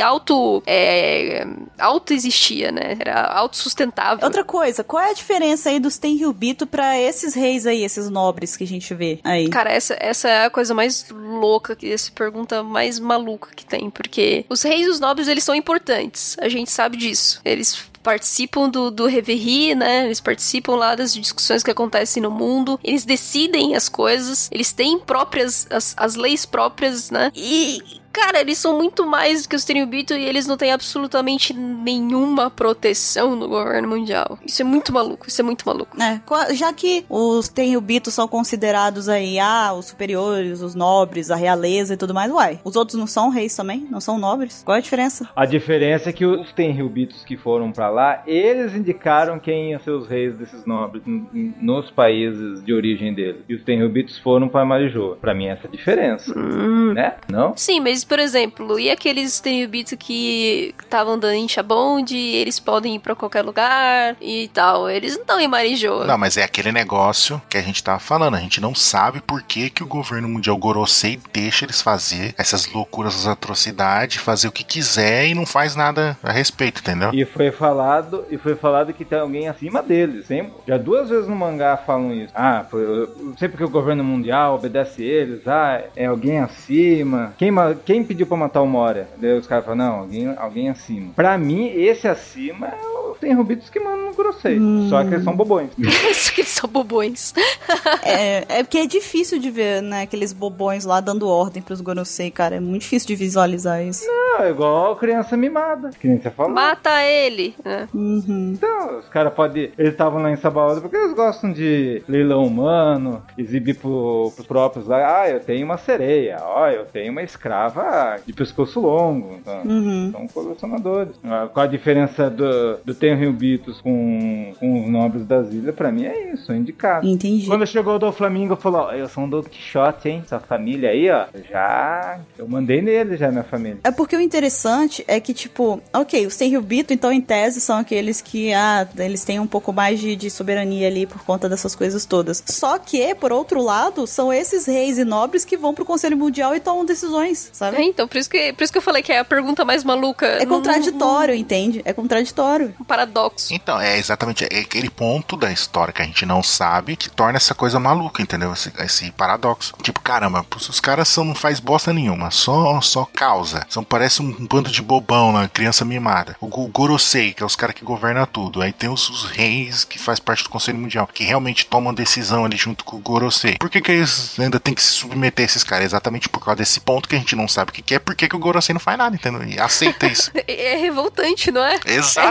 auto... É, auto-existia, né? Era autossustentável. Outra coisa, qual é a diferença aí dos Tenryubito pra esses reis aí, esses nobres que a gente vê aí? Cara, essa, essa é a coisa mais louca, essa pergunta mais maluca que tem, porque os reis e os nobres, eles são importantes, a gente sabe disso. Eles participam do, do Reverie, né? Eles participam lá das discussões que acontecem no mundo. Eles decidem as coisas. Eles têm próprias as, as leis próprias, né? E Cara, eles são muito mais do que os Tenryubito e eles não têm absolutamente nenhuma proteção no governo mundial. Isso é muito maluco, isso é muito maluco. É, já que os Tenryubito são considerados aí, ah, os superiores, os nobres, a realeza e tudo mais, uai, os outros não são reis também? Não são nobres? Qual é a diferença? A diferença é que os Tenryubitos que foram pra lá, eles indicaram quem iam ser os reis desses nobres nos países de origem deles. E os Tenryubitos foram pra Marijoa. Pra mim essa é a diferença, Hum. né? Não? Sim, mas por exemplo, e aqueles Tenryubito que estavam andando em Shabond, eles podem ir pra qualquer lugar e tal. Eles não estão em Marijoa. Não, mas é aquele negócio que a gente tava falando. A gente não sabe por que, que o governo mundial Gorosei deixa eles fazer essas loucuras, essas atrocidades, fazer o que quiser e não faz nada a respeito, entendeu? E foi falado, e foi falado que tem alguém acima deles. Sempre. Já duas vezes no mangá falam isso. Ah, foi, eu sei porque o governo mundial obedece eles. Ah, é alguém acima. Quem, ma- quem pediu pra matar o Moria? Daí os caras falam, não, alguém, alguém acima. Pra mim, esse acima é o tem Rubitos que mandam no Grosseiro. Hum. Só que eles são bobões. Isso que eles são bobões. é, é porque é difícil de ver, né, aqueles bobões lá dando ordem pros Gorosei, cara. É muito difícil de visualizar isso. Não, é igual criança mimada. Que nem você falou. Mata ele. né? Uhum. Então, os caras podem. Eles estavam lá em Sabaoda porque eles gostam de leilão humano, exibir pro, pros próprios lá. Ah, eu tenho uma sereia, ó, eu tenho uma escrava de pescoço longo. Então, Uhum. São colecionadores. Ah, Qual a diferença do, do Tenryubitos com, com os nobres das ilhas? Pra mim é isso, é indicado. Entendi. Quando chegou o do Flamingo, falou: ó, Eu sou um Don Quixote, hein? Essa família aí, ó. Já. Eu mandei nele já, minha família. É porque o interessante é que, tipo, ok, os Tenryubito, então, em tese, são aqueles que, ah, eles têm um pouco mais de, de soberania ali por conta dessas coisas todas. Só que, por outro lado, são esses reis e nobres que vão pro Conselho Mundial e tomam decisões, É, sabe? então, por isso, que, por isso que eu falei que é a pergunta mais maluca. É Não- contraditório, entende? É contraditório. Paradoxo. Então, é exatamente é aquele ponto da história que a gente não sabe que torna essa coisa maluca, entendeu? Esse, esse paradoxo. Tipo, caramba, os caras são, não faz bosta nenhuma, só, só causa. São, parece um bando de bobão lá, criança mimada. O Go- Gorosei, que é os caras que governam tudo. Aí tem os, os reis que faz parte do Conselho Mundial, que realmente tomam decisão ali junto com o Gorosei. Por que, que eles ainda tem que se submeter a esses caras? Exatamente por causa desse ponto que a gente não sabe o que, que é, por que, que o Gorosei não faz nada, entendeu? E aceita isso. É, revoltante, não é? É Exato.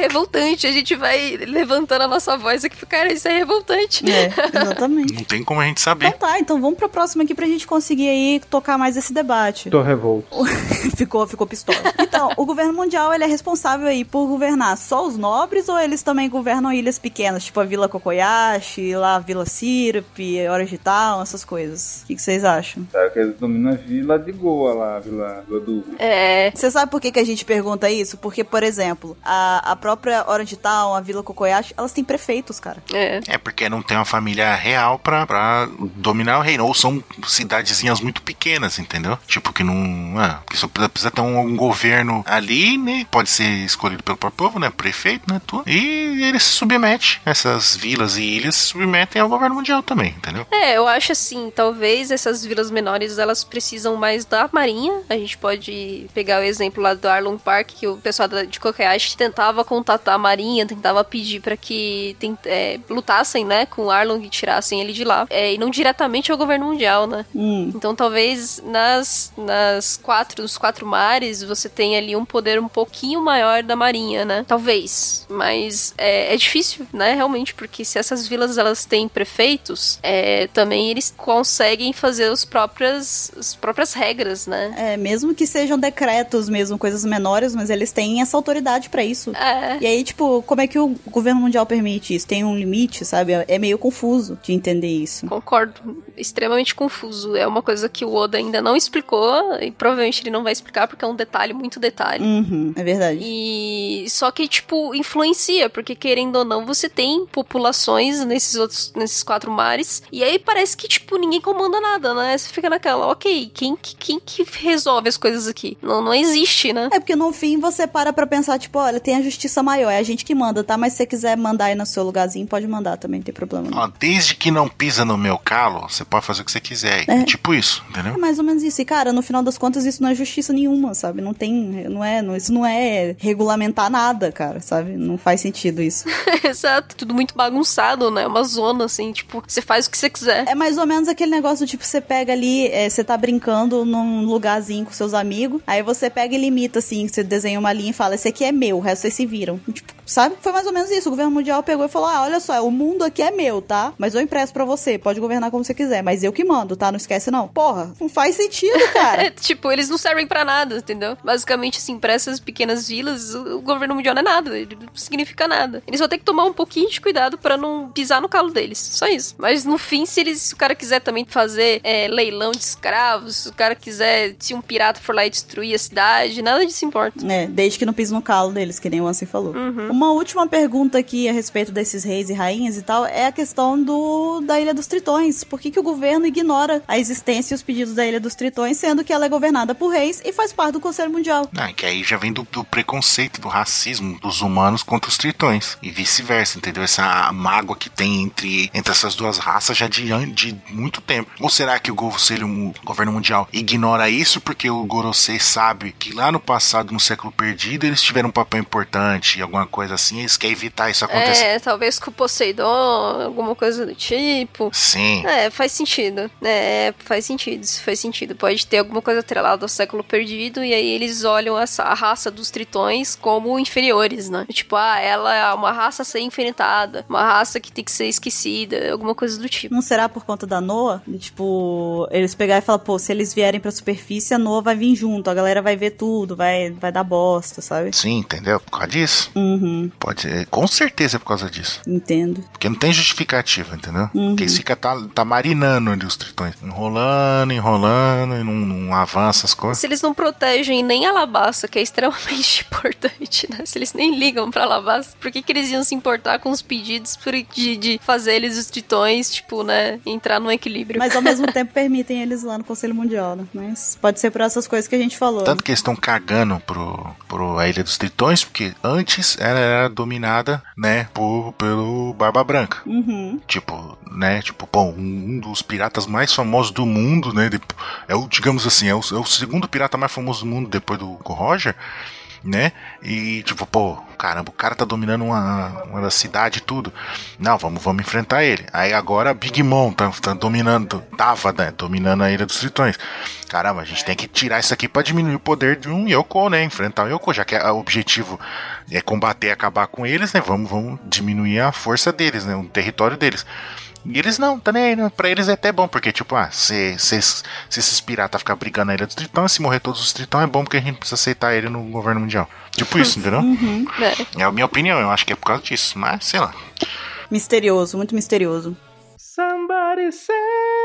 Revoltante. A gente vai levantando a nossa voz aqui. Cara, isso é revoltante. É, exatamente. Não tem como a gente saber. Então tá, então vamos pra próxima aqui pra gente conseguir aí tocar mais esse debate. Tô revolto. ficou, ficou pistola. Então, o governo mundial, ele é responsável aí por governar só os nobres ou eles também governam ilhas pequenas, tipo a Vila Kokoyashi, lá a Vila Sirup, de Tal, essas coisas. O que, que vocês acham? Sabe que eles dominam a vila de Goa lá, a vila, vila do. É. Você sabe por que, que a gente pergunta isso? Porque, por exemplo, a, a própria Hora Orange Town, a Vila Kokoyashi, elas têm prefeitos, cara. É. É porque não tem uma família real pra, pra dominar o reino. Ou são cidadezinhas muito pequenas, entendeu? Tipo, que não. Ah, que só precisa, precisa ter um, um governo ali, né? Pode ser escolhido pelo próprio povo, né? Prefeito, né? Tudo. E ele se submete. Essas vilas e ilhas se submetem ao governo mundial também, entendeu? É, eu acho assim, talvez essas vilas menores elas precisam mais da marinha. A gente pode pegar o exemplo lá do Arlong Park, que o pessoal de Kokoyashi tentava contatar a marinha, tentava pedir pra que tem- é, lutassem, né, com Arlong e tirassem ele de lá. É, e não diretamente ao governo mundial, né? Hum. Então talvez nas, nas quatro, nos quatro mares você tenha ali um poder um pouquinho maior da marinha, né? Talvez. Mas é, é difícil, né? Realmente, porque se essas vilas elas têm prefeitos, é, também eles conseguem fazer os próprias, as próprias regras, né? É, mesmo que sejam decretos mesmo, coisas menores, mas eles têm essa autoridade pra isso. É. E aí, tipo, como é que o governo mundial permite isso? Tem um limite, sabe? É meio confuso de entender isso. Concordo, extremamente confuso. É uma coisa que o Oda ainda não explicou e provavelmente ele não vai explicar porque é um detalhe, muito detalhe. Uhum, é verdade. E só que, tipo, influencia, porque querendo ou não, você tem populações nesses outros, nesses quatro mares, e aí parece que, tipo, ninguém comanda nada, né? Você fica naquela, ok, quem, que- quem que resolve as coisas aqui? Não, não existe, né? É porque no fim você para pra pensar, tipo, olha, tem a justiça maior, é a gente que manda, tá? Mas se você quiser mandar aí no seu lugarzinho, pode mandar também, não tem problema. Não. Ó, desde que não pisa no meu calo, você pode fazer o que você quiser. É. Tipo isso, entendeu? É mais ou menos isso. E, cara, no final das contas, isso não é justiça nenhuma, sabe? Não tem. Não é. Não, isso não é regulamentar nada, cara, sabe? Não faz sentido isso. Exato, tudo muito bagunçado, né? Uma zona, assim, tipo, você faz o que você quiser. É mais ou menos aquele negócio, tipo, você pega ali, é, você tá brincando num lugarzinho com seus amigos, aí você pega e limita, assim, você desenha uma linha e fala, esse aqui é meu, o resto vocês se viram. Tipo, sabe? Foi mais ou menos isso. O governo mundial pegou e falou, ah, olha só, o mundo aqui é meu, tá? Mas eu empresto pra você, pode governar como você quiser, mas eu que mando, tá? Não esquece não. Porra, não faz sentido, cara. É, tipo, eles não servem pra nada, entendeu? Basicamente, assim, pra essas pequenas vilas, o governo mundial não é nada, ele não significa nada. Eles vão ter que tomar um pouquinho de cuidado pra não pisar no calo deles, só isso. Mas no fim, se eles, se o cara quiser também fazer é, leilão de escravos, se o cara quiser, se um pirata for lá e destruir a cidade, nada disso importa. É, desde que não pise no calo deles, que nem o Ansem falou. Uhum. Uma última pergunta aqui a respeito desses reis e rainhas e tal é a questão do da Ilha dos Tritões. Por que, que o governo ignora a existência e os pedidos da Ilha dos Tritões, sendo que ela é governada por reis e faz parte do Conselho Mundial? Ah, que aí já vem do, do preconceito, do racismo dos humanos contra os tritões. E vice-versa, entendeu? Essa mágoa que tem entre, entre essas duas raças já de, de muito tempo. Ou será que o Conselho, o governo mundial ignora isso porque o Gorosei sabe que lá no passado, no século perdido, eles tiveram um papel importante, alguma coisa assim, eles querem evitar isso acontecer? É, talvez com o Poseidon, alguma coisa do tipo. Sim. É, faz sentido. É, faz sentido, isso faz sentido. Pode ter alguma coisa atrelada ao século perdido, e aí eles olham essa, a raça dos tritões como inferiores, né? Tipo, ah, ela é uma raça a ser enfrentada, uma raça que tem que ser esquecida, alguma coisa do tipo. Não será por conta da Noa? Tipo, eles pegar e falar, pô, se eles vierem pra superfície, a Noa vai vir junto, a galera vai ver tudo, vai, vai dar bosta, sabe? Sim, entendeu? Por causa disso. Uhum, Pode ser. Com certeza é por causa disso. entendo. Porque não tem justificativa, entendeu? Uhum. Porque eles ficam tá, tá marinando ali os tritões. Enrolando, enrolando, e não, não avança as coisas. Se eles não protegem nem Alabasta, que é extremamente importante, né? Se eles nem ligam pra Alabasta, por que, que eles iam se importar com os pedidos por- de, de fazer eles os tritões, tipo, né? Entrar num equilíbrio. Mas ao mesmo tempo permitem eles lá no Conselho Mundial, né? Mas pode ser por essas coisas que a gente falou. Tanto que eles estão cagando pro, pro a Ilha dos Tritões, porque antes ela era dominada, né, por, pelo Barba Branca. Uhum. Tipo, né, tipo, bom, um, um dos piratas mais famosos do mundo, né, de- é o, digamos assim, é o, é o segundo pirata mais famoso do mundo depois do Roger, né, e tipo, pô, caramba, o cara tá dominando uma, uma cidade e tudo, não, vamos, vamos enfrentar ele, aí agora Big Mom tá, tá dominando, tava, né, dominando a Ilha dos Tritões, caramba, a gente tem que tirar isso aqui pra diminuir o poder de um Yoko, né, enfrentar o Yoko, já que o objetivo é combater e acabar com eles, né, vamos, vamos diminuir a força deles, né, o território deles. E eles não, tá nem aí, né? Pra eles é até bom, porque, tipo, ah, se, se, se esses piratas ficar brigando na ilha dos tritões, se morrer todos os tritões, é bom porque a gente precisa aceitar ele no governo mundial. Tipo isso, entendeu? Uhum. É. É a minha opinião, eu acho que é por causa disso, mas sei lá. Misterioso, muito misterioso. Somebody me.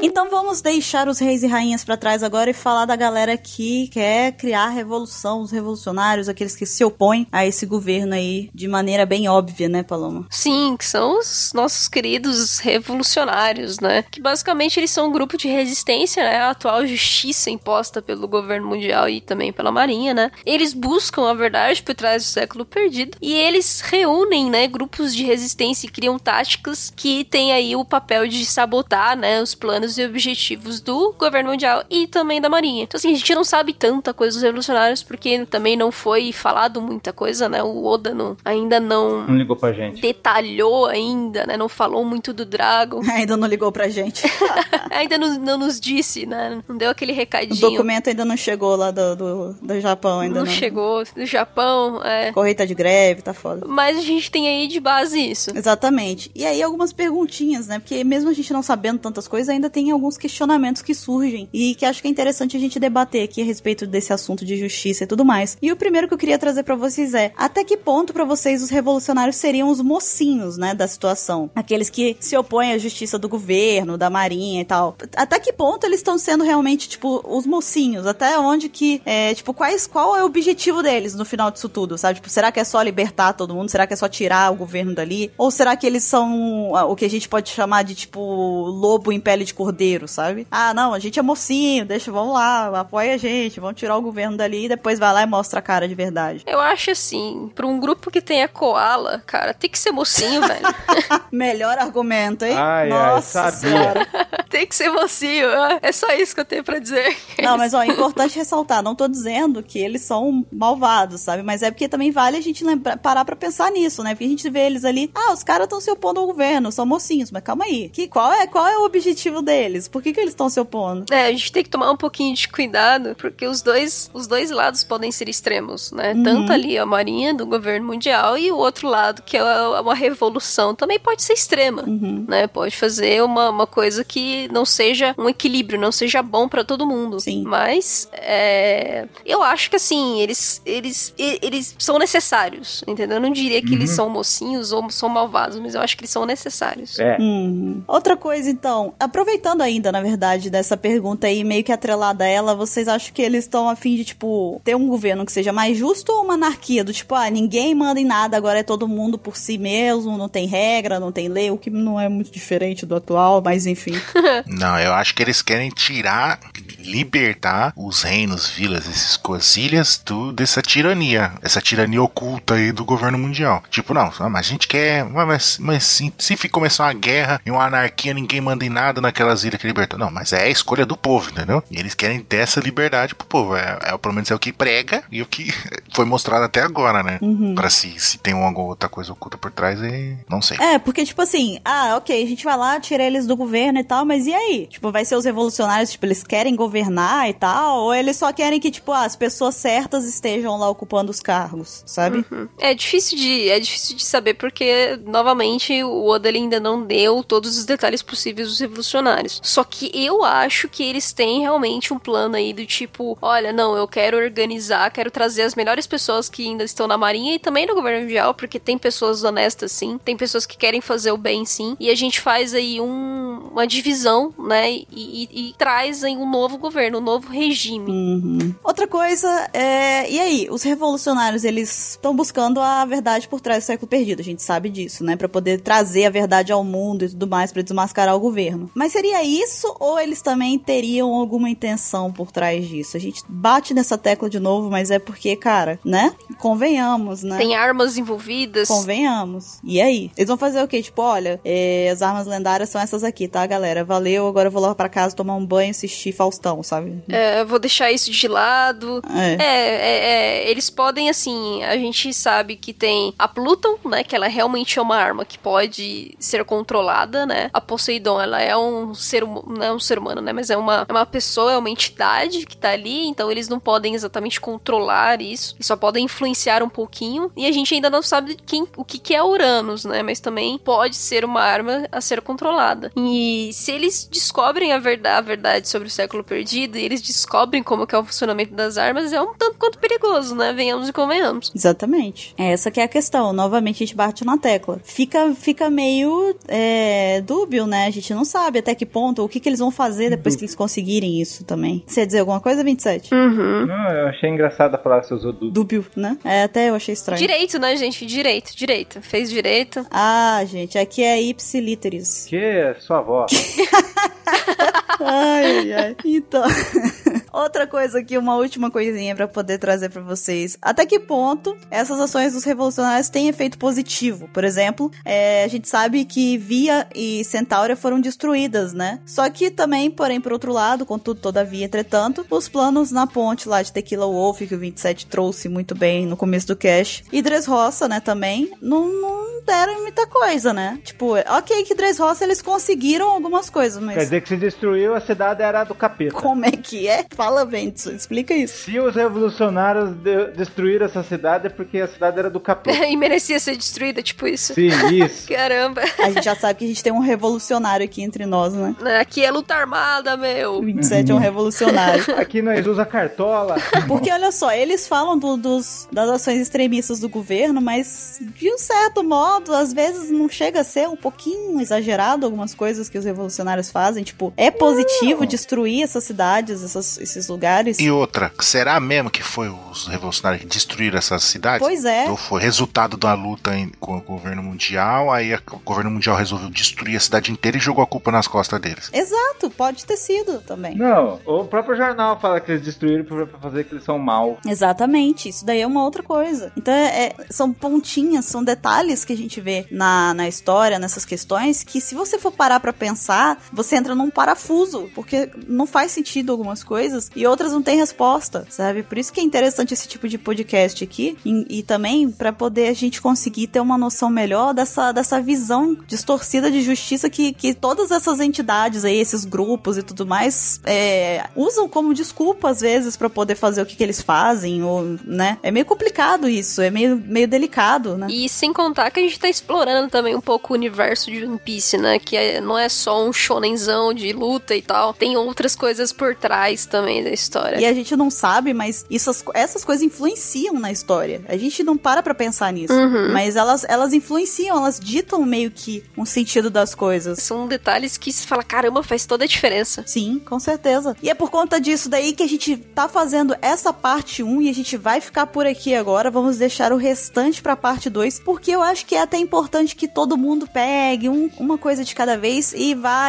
Então vamos deixar os reis e rainhas para trás agora e falar da galera que quer criar revolução, os revolucionários, aqueles que se opõem a esse governo aí de maneira bem óbvia, né, Paloma? Sim, que são os nossos queridos revolucionários, né? Que basicamente eles são um grupo de resistência né, à atual justiça imposta pelo governo mundial e também pela marinha, né? Eles buscam a verdade por trás do século perdido e eles reúnem, né, grupos de resistência e criam táticas que têm aí o papel de sabotar, né, os planos e objetivos do governo mundial e também da marinha. Então assim, a gente não sabe tanta coisa dos revolucionários porque também não foi falado muita coisa, né? O Oda não, ainda não Não ligou pra gente. detalhou ainda, né? Não falou muito do Dragon. Ainda não ligou pra gente. ainda não, não nos disse, né? Não deu aquele O recadinho. documento ainda não chegou lá do, do, do Japão, ainda não, não. chegou do Japão, é. Correio tá de greve, tá foda. Mas a gente tem aí de base isso. Exatamente. E aí algumas perguntinhas, né? Porque mesmo a gente não sabendo tantas coisas, ainda tem alguns questionamentos que surgem e que acho que é interessante a gente debater aqui a respeito desse assunto de justiça e tudo mais. E o primeiro que eu queria trazer pra vocês é: até que ponto pra vocês os revolucionários seriam os mocinhos, né, da situação? Aqueles que se opõem à justiça do governo, da marinha e tal. Até que ponto eles estão sendo realmente tipo os mocinhos? Até onde que é, tipo, quais qual é o objetivo deles no final disso tudo, sabe? Tipo, será que é só libertar todo mundo? Será que é só tirar o governo dali? Ou será que eles são ah, o que a gente pode chamar de tipo lobo em pele de cordeiro, sabe? Ah, não, a gente é mocinho, deixa, vamos lá, apoia a gente, vamos tirar o governo dali e depois vai lá e mostra a cara de verdade. Eu acho assim, pra um grupo que tenha koala, cara, tem que ser mocinho, velho. Melhor argumento, hein? Ai, ai, Nossa sabia. senhora. tem que ser mocinho. É só isso que eu tenho pra dizer. Não, mas ó, é importante ressaltar, não tô dizendo que eles são malvados, sabe? Mas é porque também vale a gente lembra- parar pra pensar nisso, né? Porque a gente vê eles ali, ah, os caras estão se opondo ao governo, são mocinhos, mas calma aí. Que, qual, é, qual é o objetivo deles? Por que, que eles estão se opondo? É, a gente tem que tomar um pouquinho de cuidado, porque os dois, os dois lados podem ser extremos, né? Uhum. Tanto ali a marinha do governo mundial e o outro lado, que é uma revolução, também pode ser extrema, Uhum. né? Pode fazer uma, uma coisa que não seja um equilíbrio, não seja bom pra todo mundo. Sim. Mas é, eu acho que assim, eles, eles, eles são necessários, entendeu? Eu não diria que eles são mocinhos ou são malvados, mas eu acho que eles são necessários. É. Uhum. Outra coisa, então, aproveitando ainda, na verdade, dessa pergunta aí, meio que atrelada a ela, vocês acham que eles estão a fim de, tipo, ter um governo que seja mais justo ou uma anarquia? Do tipo, ah, ninguém manda em nada, agora é todo mundo por si mesmo, não tem regra, não tem lei, o que não é muito diferente do atual, mas enfim. Não, eu acho que eles querem tirar, libertar os reinos, vilas, esses cosilhas do, dessa tirania, essa tirania oculta aí do governo mundial. Tipo, não, mas a gente quer, mas, mas se, se começar uma guerra e uma anarquia, ninguém manda em nada naquelas ilhas que libertou. Não, mas é a escolha do povo, entendeu? E eles querem ter essa liberdade pro povo. É, é pelo menos é o que prega e o que foi mostrado até agora, né? Uhum. Pra se, se tem uma outra coisa oculta por trás, e não sei. É, porque, tipo assim, ah, ok, a gente vai lá, tira eles do governo e tal, mas e aí? Tipo, vai ser os revolucionários, tipo, eles querem governar e tal, ou eles só querem que, tipo, ah, as pessoas certas estejam lá ocupando os cargos, sabe? Uhum. É difícil de é difícil de saber porque novamente o Oda ainda não deu todos os detalhes possíveis dos revolucionários. Só que eu acho que eles têm realmente um plano aí do tipo, olha, não, eu quero organizar, quero trazer as melhores pessoas que ainda estão na marinha e também no governo mundial, porque tem pessoas honestas sim, tem pessoas que querem fazer o bem sim, e a gente faz aí um, uma divisão, né, e, e- e traz aí um novo governo, um novo regime. Uhum. Outra coisa é. E aí, os revolucionários, eles estão buscando a verdade por trás do século perdido. A gente sabe disso, né? Pra poder trazer a verdade ao mundo e tudo mais, pra desmascarar o governo. Mas seria isso ou eles também teriam alguma intenção por trás disso? A gente bate nessa tecla de novo, mas é porque, cara, né? Convenhamos, né? Tem armas envolvidas. Convenhamos. E aí? Eles vão fazer o quê? Tipo, olha, é, as armas lendárias são essas aqui, tá, galera? Valeu, agora eu vou lá pra casa tomar um banho e assistir Faustão, sabe? É, vou deixar isso de lado. É. É, é, é, eles podem, assim, a gente sabe que tem a Pluton, né, que ela realmente é uma arma que pode ser controlada, né, a Poseidon, ela é um ser, hum- não é um ser humano, né, mas é uma, é uma pessoa, é uma entidade que tá ali, então eles não podem exatamente controlar isso, só podem influenciar um pouquinho, e a gente ainda não sabe quem, o que que é Uranus, né, mas também pode ser uma arma a ser controlada. E E se eles descobrem a verdade, a verdade sobre o século perdido e eles descobrem como que é o funcionamento das armas, é um tanto quanto perigoso, né? Venhamos e convenhamos. Exatamente. Essa que é a questão. Novamente a gente bate na tecla. Fica, fica meio é, dúbio, né? A gente não sabe até que ponto, o que, que eles vão fazer depois que eles conseguirem isso também. Você ia dizer alguma coisa, 27? Uhum. Não, eu achei engraçado a palavra que você usou do. Dúbio, né? É, até eu achei estranho. Direito, né, gente? Direito, direito. Fez direito. Ah, gente, aqui é ipsiliteris. Que é sua avó. ai, ai, ai. Então. Outra coisa aqui, uma última coisinha para poder trazer para vocês. Até que ponto essas ações dos revolucionários têm efeito positivo? Por exemplo, é, a gente sabe que Via e Centauria foram destruídas, né? Só que também, porém, por outro lado, contudo, todavia, entretanto, os planos na ponte lá de Tequila Wolf, que o 27 trouxe muito bem no começo do cast, e Dressrosa, né, também, não, não deram muita coisa, né? Tipo, ok que Dressrosa eles conseguiram algumas coisas, mas... Quer dizer que se destruiu, a cidade era do capeta. Como é que é? Fala, Ventso, explica isso. Se os revolucionários de destruíram essa cidade é porque a cidade era do capeta. e merecia ser destruída, tipo isso. Sim, isso. Caramba. A gente já sabe que a gente tem um revolucionário aqui entre nós, né? Aqui é luta armada, meu. O 27 é um revolucionário. Aqui nós usa cartola. Porque olha só, eles falam do, dos, das ações extremistas do governo, mas de um certo modo, às vezes não chega a ser um pouquinho exagerado algumas coisas que os revolucionários fazem. Tipo, é positivo destruir essas cidades, essas, esses lugares. E outra, será mesmo que foi os revolucionários que destruíram essas cidades? Pois é. Ou foi resultado da luta em- com o governo mundial, aí a- o governo mundial resolveu destruir a cidade inteira e jogou a culpa nas costas deles. Exato, pode ter sido também. Não, o próprio jornal fala que eles destruíram pra fazer que eles são mal. Exatamente, isso daí é uma outra coisa. Então, é, é- são pontinhas, são detalhes que a gente vê na, na história, nessas questões, que se você for parar pra pensar, você entra num parafuso, porque não faz sentido algumas coisas e outras não têm resposta, sabe? Por isso que é interessante esse tipo de podcast aqui e, e também pra poder a gente conseguir ter uma noção melhor dessa, dessa visão distorcida de justiça que, que todas essas entidades aí, esses grupos e tudo mais, é, usam como desculpa às vezes pra poder fazer o que, que eles fazem, ou, né? É meio complicado isso, é meio, meio delicado, né? E sem contar que a gente tá explorando também um pouco o universo de One Piece, né? Que é- não é só um shonenzão de luta e tal. Tem outras coisas por trás também da história. E a gente não sabe, mas isso, essas coisas influenciam na história. A gente não para pra pensar nisso. Uhum. Mas elas, elas influenciam, elas ditam meio que um sentido das coisas. São detalhes que se fala, caramba, faz toda a diferença. Sim, com certeza. E é por conta disso daí que a gente tá fazendo essa parte 1 e a gente vai ficar por aqui agora. Vamos deixar o restante pra parte 2, porque eu acho que é até importante que todo mundo pegue um- uma coisa de cada vez e vá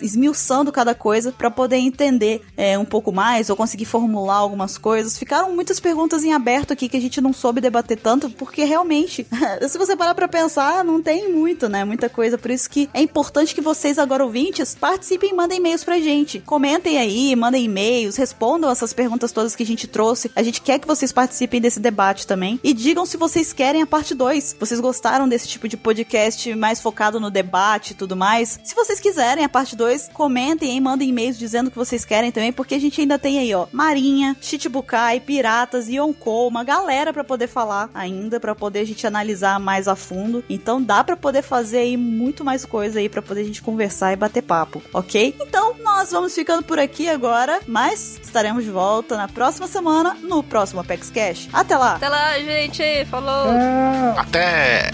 esmiuçando cada coisa pra poder entender é, um pouco mais ou conseguir formular algumas coisas. Ficaram muitas perguntas em aberto aqui que a gente não soube debater tanto, porque realmente, se você parar pra pensar, não tem muito, né? Muita coisa. Por isso que é importante que vocês, agora ouvintes, participem e mandem e-mails pra gente. Comentem aí, mandem e-mails, respondam essas perguntas todas que a gente trouxe. A gente quer que vocês participem desse debate também. E digam se vocês querem a parte 2. Vocês gostaram desse tipo de podcast mais focado no debate e tudo mais? Se vocês quiserem a parte 2, comentem e mandem e-mails dizendo que vocês querem também, porque a gente ainda tem aí, ó, Marinha, Chichibukai, Piratas, Yonkou, uma galera pra poder falar ainda, pra poder a gente analisar mais a fundo. Então dá pra poder fazer aí muito mais coisa aí pra poder a gente conversar e bater papo, ok? Então nós vamos ficando por aqui agora, mas estaremos de volta na próxima semana no próximo Apex Cash. Até lá! Até lá, gente. Falou. Até!